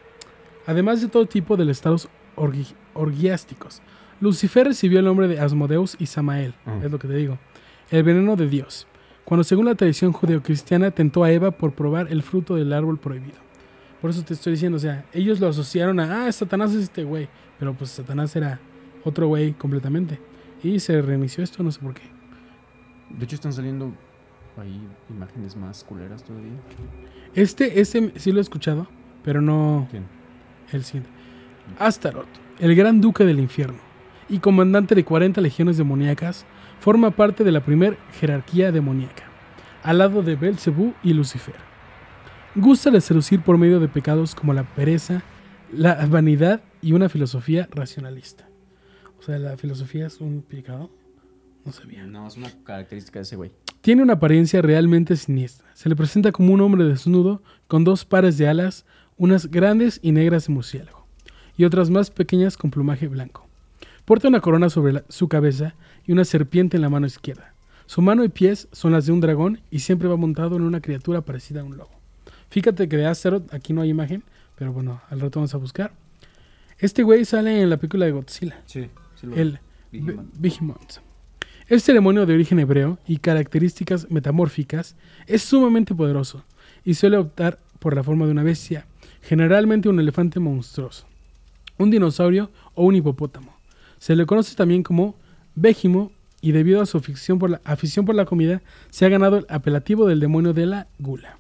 además de todo tipo de estados orgi- orgiásticos, Lucifer recibió el nombre de Asmodeus y Samael. Ah. Es lo que te digo. El veneno de Dios. Cuando según la tradición judeocristiana tentó a Eva por probar el fruto del árbol prohibido. Por eso te estoy diciendo, o sea, ellos lo asociaron a, ah, Satanás es este güey. Pero pues Satanás era otro güey completamente. Y se reinició esto, no sé por qué. De hecho, están saliendo ahí imágenes más culeras todavía. Este, este sí lo he escuchado, pero no ¿Quién? el siguiente. Astaroth, el gran duque del infierno y comandante de 40 legiones demoníacas, forma parte de la primer jerarquía demoníaca, al lado de Belcebú y Lucifer. Gusta de seducir por medio de pecados como la pereza, la vanidad y una filosofía racionalista. O sea, la filosofía es un pecado. No sabía. No, es una característica de ese güey. Tiene una apariencia realmente siniestra. Se le presenta como un hombre desnudo con dos pares de alas, unas grandes y negras de murciélago, y otras más pequeñas con plumaje blanco. Porta una corona sobre la- su cabeza y una serpiente en la mano izquierda. Su mano y pies son las de un dragón y siempre va montado en una criatura parecida a un lobo. Fíjate que de Astaroth aquí no hay imagen, pero bueno, al rato vamos a buscar. Este güey sale en la película de Godzilla, Sí, sí el Be- Behemoth. Este demonio de origen hebreo y características metamórficas es sumamente poderoso y suele optar por la forma de una bestia, generalmente un elefante monstruoso, un dinosaurio o un hipopótamo. Se le conoce también como Bégimo y debido a su afición por, la, comida se ha ganado el apelativo del demonio de la gula.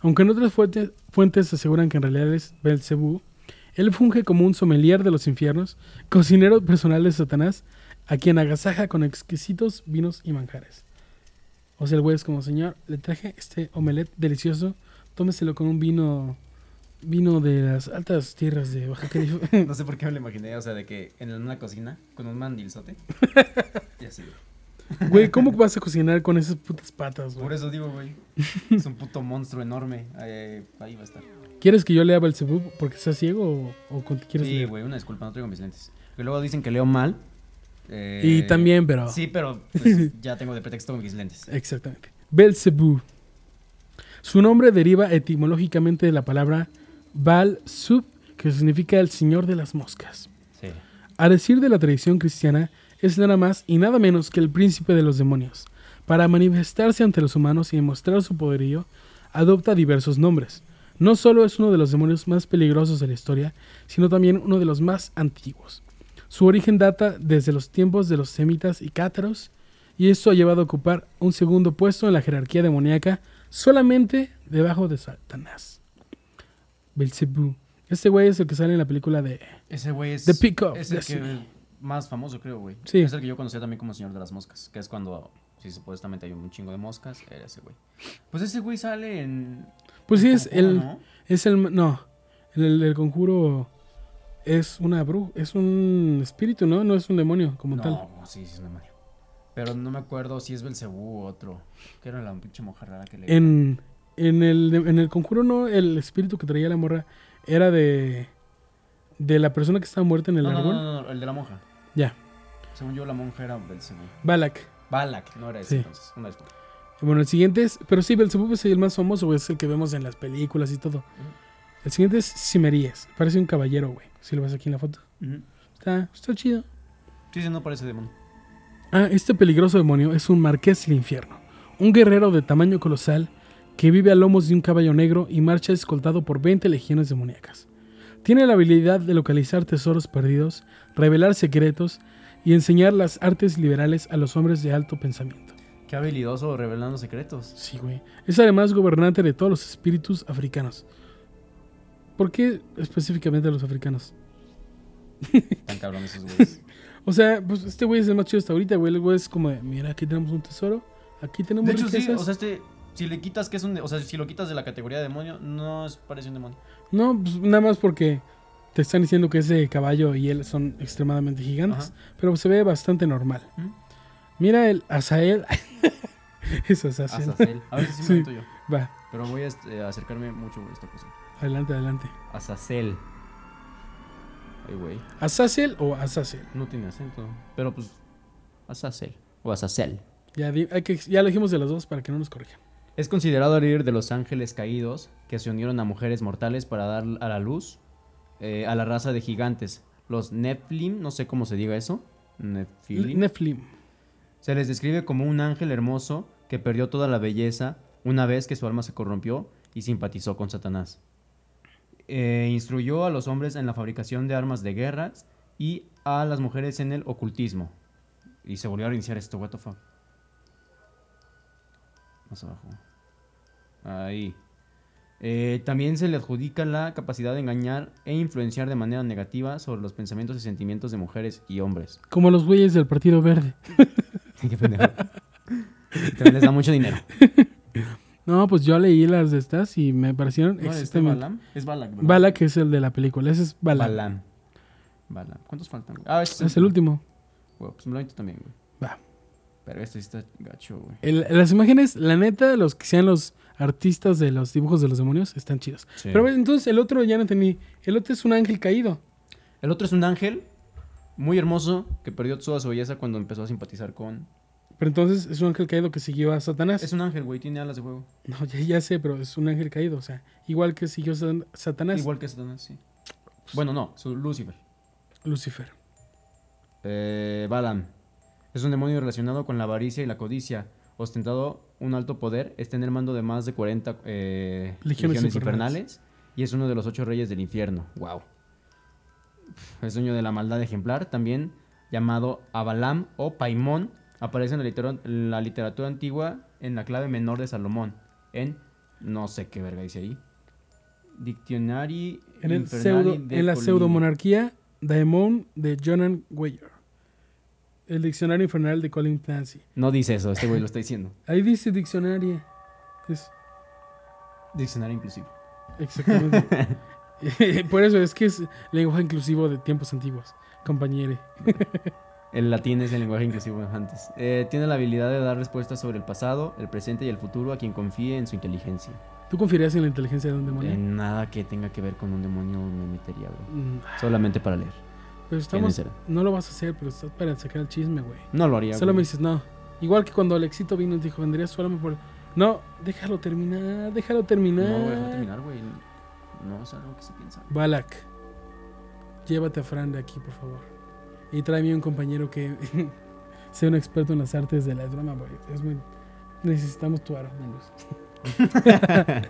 Aunque en otras fuentes, fuentes aseguran que en realidad es Belcebú, él funge como un sommelier de los infiernos, cocinero personal de Satanás, a quien agasaja con exquisitos vinos y manjares. O sea, el güey es como, señor, le traje este omelette delicioso, tómeselo con un vino vino de las altas tierras de Baja California. No sé por qué me lo imaginé, o sea, de que en una cocina con un mandilzote. y así. Güey, ¿cómo vas a cocinar con esas putas patas, Por güey? eso digo, güey. Es un puto monstruo enorme. Eh, ahí va a estar. ¿Quieres que yo lea Belzebub porque estás ciego o, o con- quieres Sí, leer? güey, una disculpa, no traigo mis lentes. Que luego dicen que leo mal. eh, Y también, pero... Sí, pero pues, ya tengo de pretexto mis lentes. Exactamente. Belzebú. Su nombre deriva etimológicamente de la palabra Baal-Sub, que significa el señor de las moscas. Sí. A decir de la tradición cristiana, es nada más y nada menos que el príncipe de los demonios. Para manifestarse ante los humanos y demostrar su poderío, adopta diversos nombres. No solo es uno de los demonios más peligrosos de la historia, sino también uno de los más antiguos. Su origen data desde los tiempos de los semitas y cátaros, y esto ha llevado a ocupar un segundo puesto en la jerarquía demoníaca solamente debajo de Satanás. Belzebú. Este güey es el que sale en la película de... Ese güey es. The Peak of es el que más famoso, creo, güey. Sí. Es el que yo conocía también como Señor de las Moscas. Que es cuando, si supuestamente hay un chingo de moscas, era ese güey. Pues ese güey sale en. Pues sí, es el... ¿no? Es el... No. El, el conjuro es una bruja. Es un espíritu, ¿no? No es un demonio como tal. No, sí, sí es un demonio. Pero no me acuerdo si es Belcebú o otro. Que era la pinche mojarrada que le. En, en, el, en el conjuro no, el espíritu que traía la morra era de... de la persona que estaba muerta en el no, no, árbol. no, no, no, el de la monja. Ya, Según yo, la monja era Belzebú. Balak. Balak, no era ese Sí. entonces. Una. Bueno, el siguiente es. Pero sí, Belzebub es el más famoso, güey. Es el que vemos en las películas y todo. El siguiente es Cimerías. Parece un caballero, güey. Si lo ves aquí en la foto. Está, está chido. Sí, sí, no parece demonio. Ah, este peligroso demonio es un marqués del infierno. Un guerrero de tamaño colosal que vive a lomos de un caballo negro y marcha escoltado por 20 legiones demoníacas. Tiene la habilidad de localizar tesoros perdidos, revelar secretos y enseñar las artes liberales a los hombres de alto pensamiento. Qué habilidoso revelando secretos. Sí, güey. Es además gobernante de todos los espíritus africanos. ¿Por qué específicamente los africanos? Tan cabrón esos güeyes. O sea, pues este güey es el más chido hasta ahorita, güey. El güey es como, de, mira, aquí tenemos un tesoro, aquí tenemos De hecho, sí, riquezas". o sea, este. Si le quitas que es un. O sea, si lo quitas de la categoría de demonio, no es, parece un demonio. No, pues nada más porque te están diciendo que ese caballo y él son extremadamente gigantes. Ajá. Pero se ve bastante normal. ¿Mm? Mira el Azael. es Azazel. Azazel. A ver si Sí. me meto yo. Va, Pero voy a este, acercarme mucho a esta cosa. adelante, adelante. Azazel. Ay, güey. ¿Azazel o Azazel? No tiene acento. Pero pues. Azazel. O Azazel. Ya, di- hay que, ya elegimos de las dos para que no nos corrijan. Es considerado el líder de los ángeles caídos que se unieron a mujeres mortales para dar a la luz eh, a la raza de gigantes. Los Nephilim, no sé cómo se diga eso. Nephilim. Nephilim. Se les describe como un ángel hermoso que perdió toda la belleza una vez que su alma se corrompió y simpatizó con Satanás. Eh, instruyó a los hombres en la fabricación de armas de guerra y a las mujeres en el ocultismo. Y se volvió a reiniciar esto, what the fuck. Más abajo. Ahí. Eh, también se le adjudica la capacidad de engañar e influenciar de manera negativa sobre los pensamientos y sentimientos de mujeres y hombres. Como los güeyes del Partido Verde. Qué pendejo. También les da mucho dinero. No, pues yo leí las de estas y me parecieron ¿No es este. Balam? Es Balak, ¿verdad? Balak es el de la película. Ese es Balak. Balam. Balam. ¿Cuántos faltan? Ah, ese Es el último. Güey, pues me lo también, güey. Va. Pero este sí está gacho, güey. El- las imágenes, la neta, los que sean los artistas de los dibujos de los demonios están chidos. Sí. Pero entonces el otro ya no entendí. El otro es un ángel caído. El otro es un ángel muy hermoso que perdió toda su belleza cuando empezó a simpatizar con... Pero entonces es un ángel caído que siguió a Satanás. Es un ángel, güey. Tiene alas de fuego. No, ya, ya sé, pero es un ángel caído. O sea, igual que siguió Sa- Satanás. Igual que Satanás, sí. Bueno, no. Su Lucifer. Lucifer. Eh, Balam. Es un demonio relacionado con la avaricia y la codicia. Ostentado un alto poder. Está en el mando de más de 40 eh, Legiones legiones, infernales. infernales. Y es uno de los ocho reyes del infierno. Wow. Es dueño de la maldad ejemplar. También llamado Abalam o Paimón. Aparece en la, literatura antigua en la clave menor de Salomón. En no sé qué verga dice ahí. Dictionary En, el pseudo, de en la Colin. pseudomonarquía Daemon de Jonan Weyer. El diccionario infernal de Colin Clancy. No dice eso, este güey lo está diciendo. Ahí dice diccionario. Es Diccionario inclusivo. exactamente. Por eso es que es lenguaje inclusivo de tiempos antiguos. Compañere. El latín es el lenguaje inclusivo de antes. Eh, tiene la habilidad de dar respuestas sobre el pasado, el presente y el futuro a quien confíe en su inteligencia. ¿Tú confiarías en la inteligencia de un demonio? En nada que tenga que ver con un demonio me metería, güey. Mm, Solamente para leer. Pero estamos. No lo vas a hacer, pero estás para sacar el chisme, güey. No lo haría, Solo me dices, no. Igual que cuando Alexito vino y dijo, vendrías solo por. No, déjalo terminar, déjalo terminar. No, no terminar, güey. No es algo que se piensa. Balak, llévate a Fran de aquí, por favor. Y tráeme un compañero que sea un experto en las artes de la drama, güey. Es muy... Necesitamos tu aro.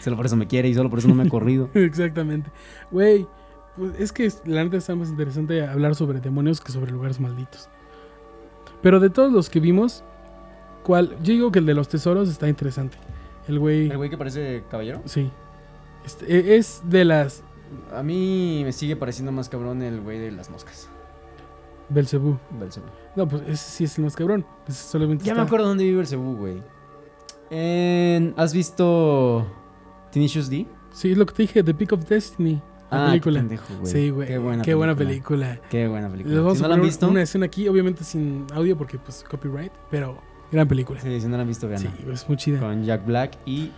Solo por eso me quiere y solo por eso no me ha corrido. Exactamente. Güey, pues es que la neta está más interesante hablar sobre demonios que sobre lugares malditos. Pero de todos los que vimos, ¿cuál? Yo digo que el de los tesoros está interesante. El güey... ¿El güey que parece caballero? Sí. Este, e- es de las... A mí me sigue pareciendo más cabrón el güey de las moscas. Belcebú. Belzebú. No, pues ese sí es el más cabrón. Solamente Ya me acuerdo dónde vive Belzebú, güey. En- ¿Has visto Tenacious D? Sí, es lo que te dije, The Peak of Destiny. La Ah, película. qué pendejo, güey. Sí, güey. Qué buena Qué buena película. Qué buena película. Vamos Si no a la han visto, una escena aquí, obviamente sin audio porque pues copyright, pero gran película. sí, si no la han visto, vean. Sí, es muy chida. Con Jack Black y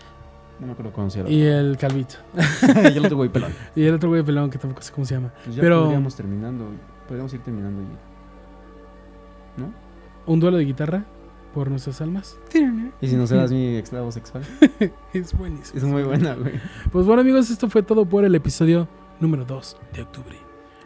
No me acuerdo cómo se llama. y el Calvito. y el otro güey pelón. Y el otro güey pelón que tampoco sé cómo se llama. Pues ya Pero- podríamos terminando. Podríamos ir terminando y... ¿No? Un duelo de guitarra por nuestras almas. Y si no serás mi esclavo sexual. Es buenísimo. Es muy buena, güey. Pues bueno amigos, esto fue todo por el episodio número 2 de octubre.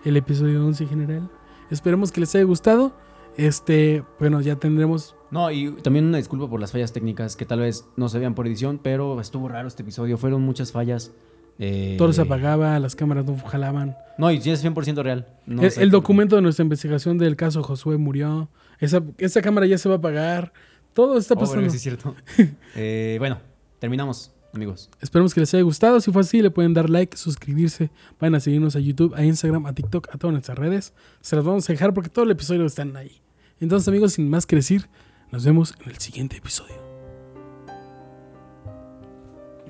El episodio 11 en general. Esperemos que les haya gustado. Este, bueno, ya tendremos... No, y también una disculpa por las fallas técnicas que tal vez no se vean por edición, pero estuvo raro este episodio. Fueron muchas fallas. Eh, Todo se apagaba, las cámaras no jalaban. No, y es 100% real. No el, documento de nuestra investigación del caso Josué murió. Esa, esa cámara ya se va a apagar. Todo está Oh, pasando. verga, sí es cierto. Eh, bueno, terminamos, amigos. Esperemos que les haya gustado. Si fue así, le pueden dar like, suscribirse. Vayan a seguirnos a YouTube, a Instagram, a TikTok, a todas nuestras redes. Se las vamos a dejar porque todo el episodio están ahí. Entonces, amigos, sin más que decir, nos vemos en el siguiente episodio.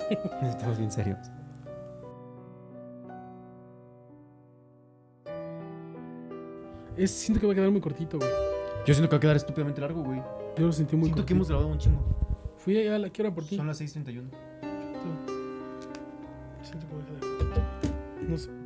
Estamos bien serios. Es, siento que va a quedar muy cortito, güey. Yo siento que va a quedar estúpidamente largo, güey. Yo lo sentí muy Siento que hemos grabado un chingo. Fui a la que hora por ti. Son las 6.31. Siento que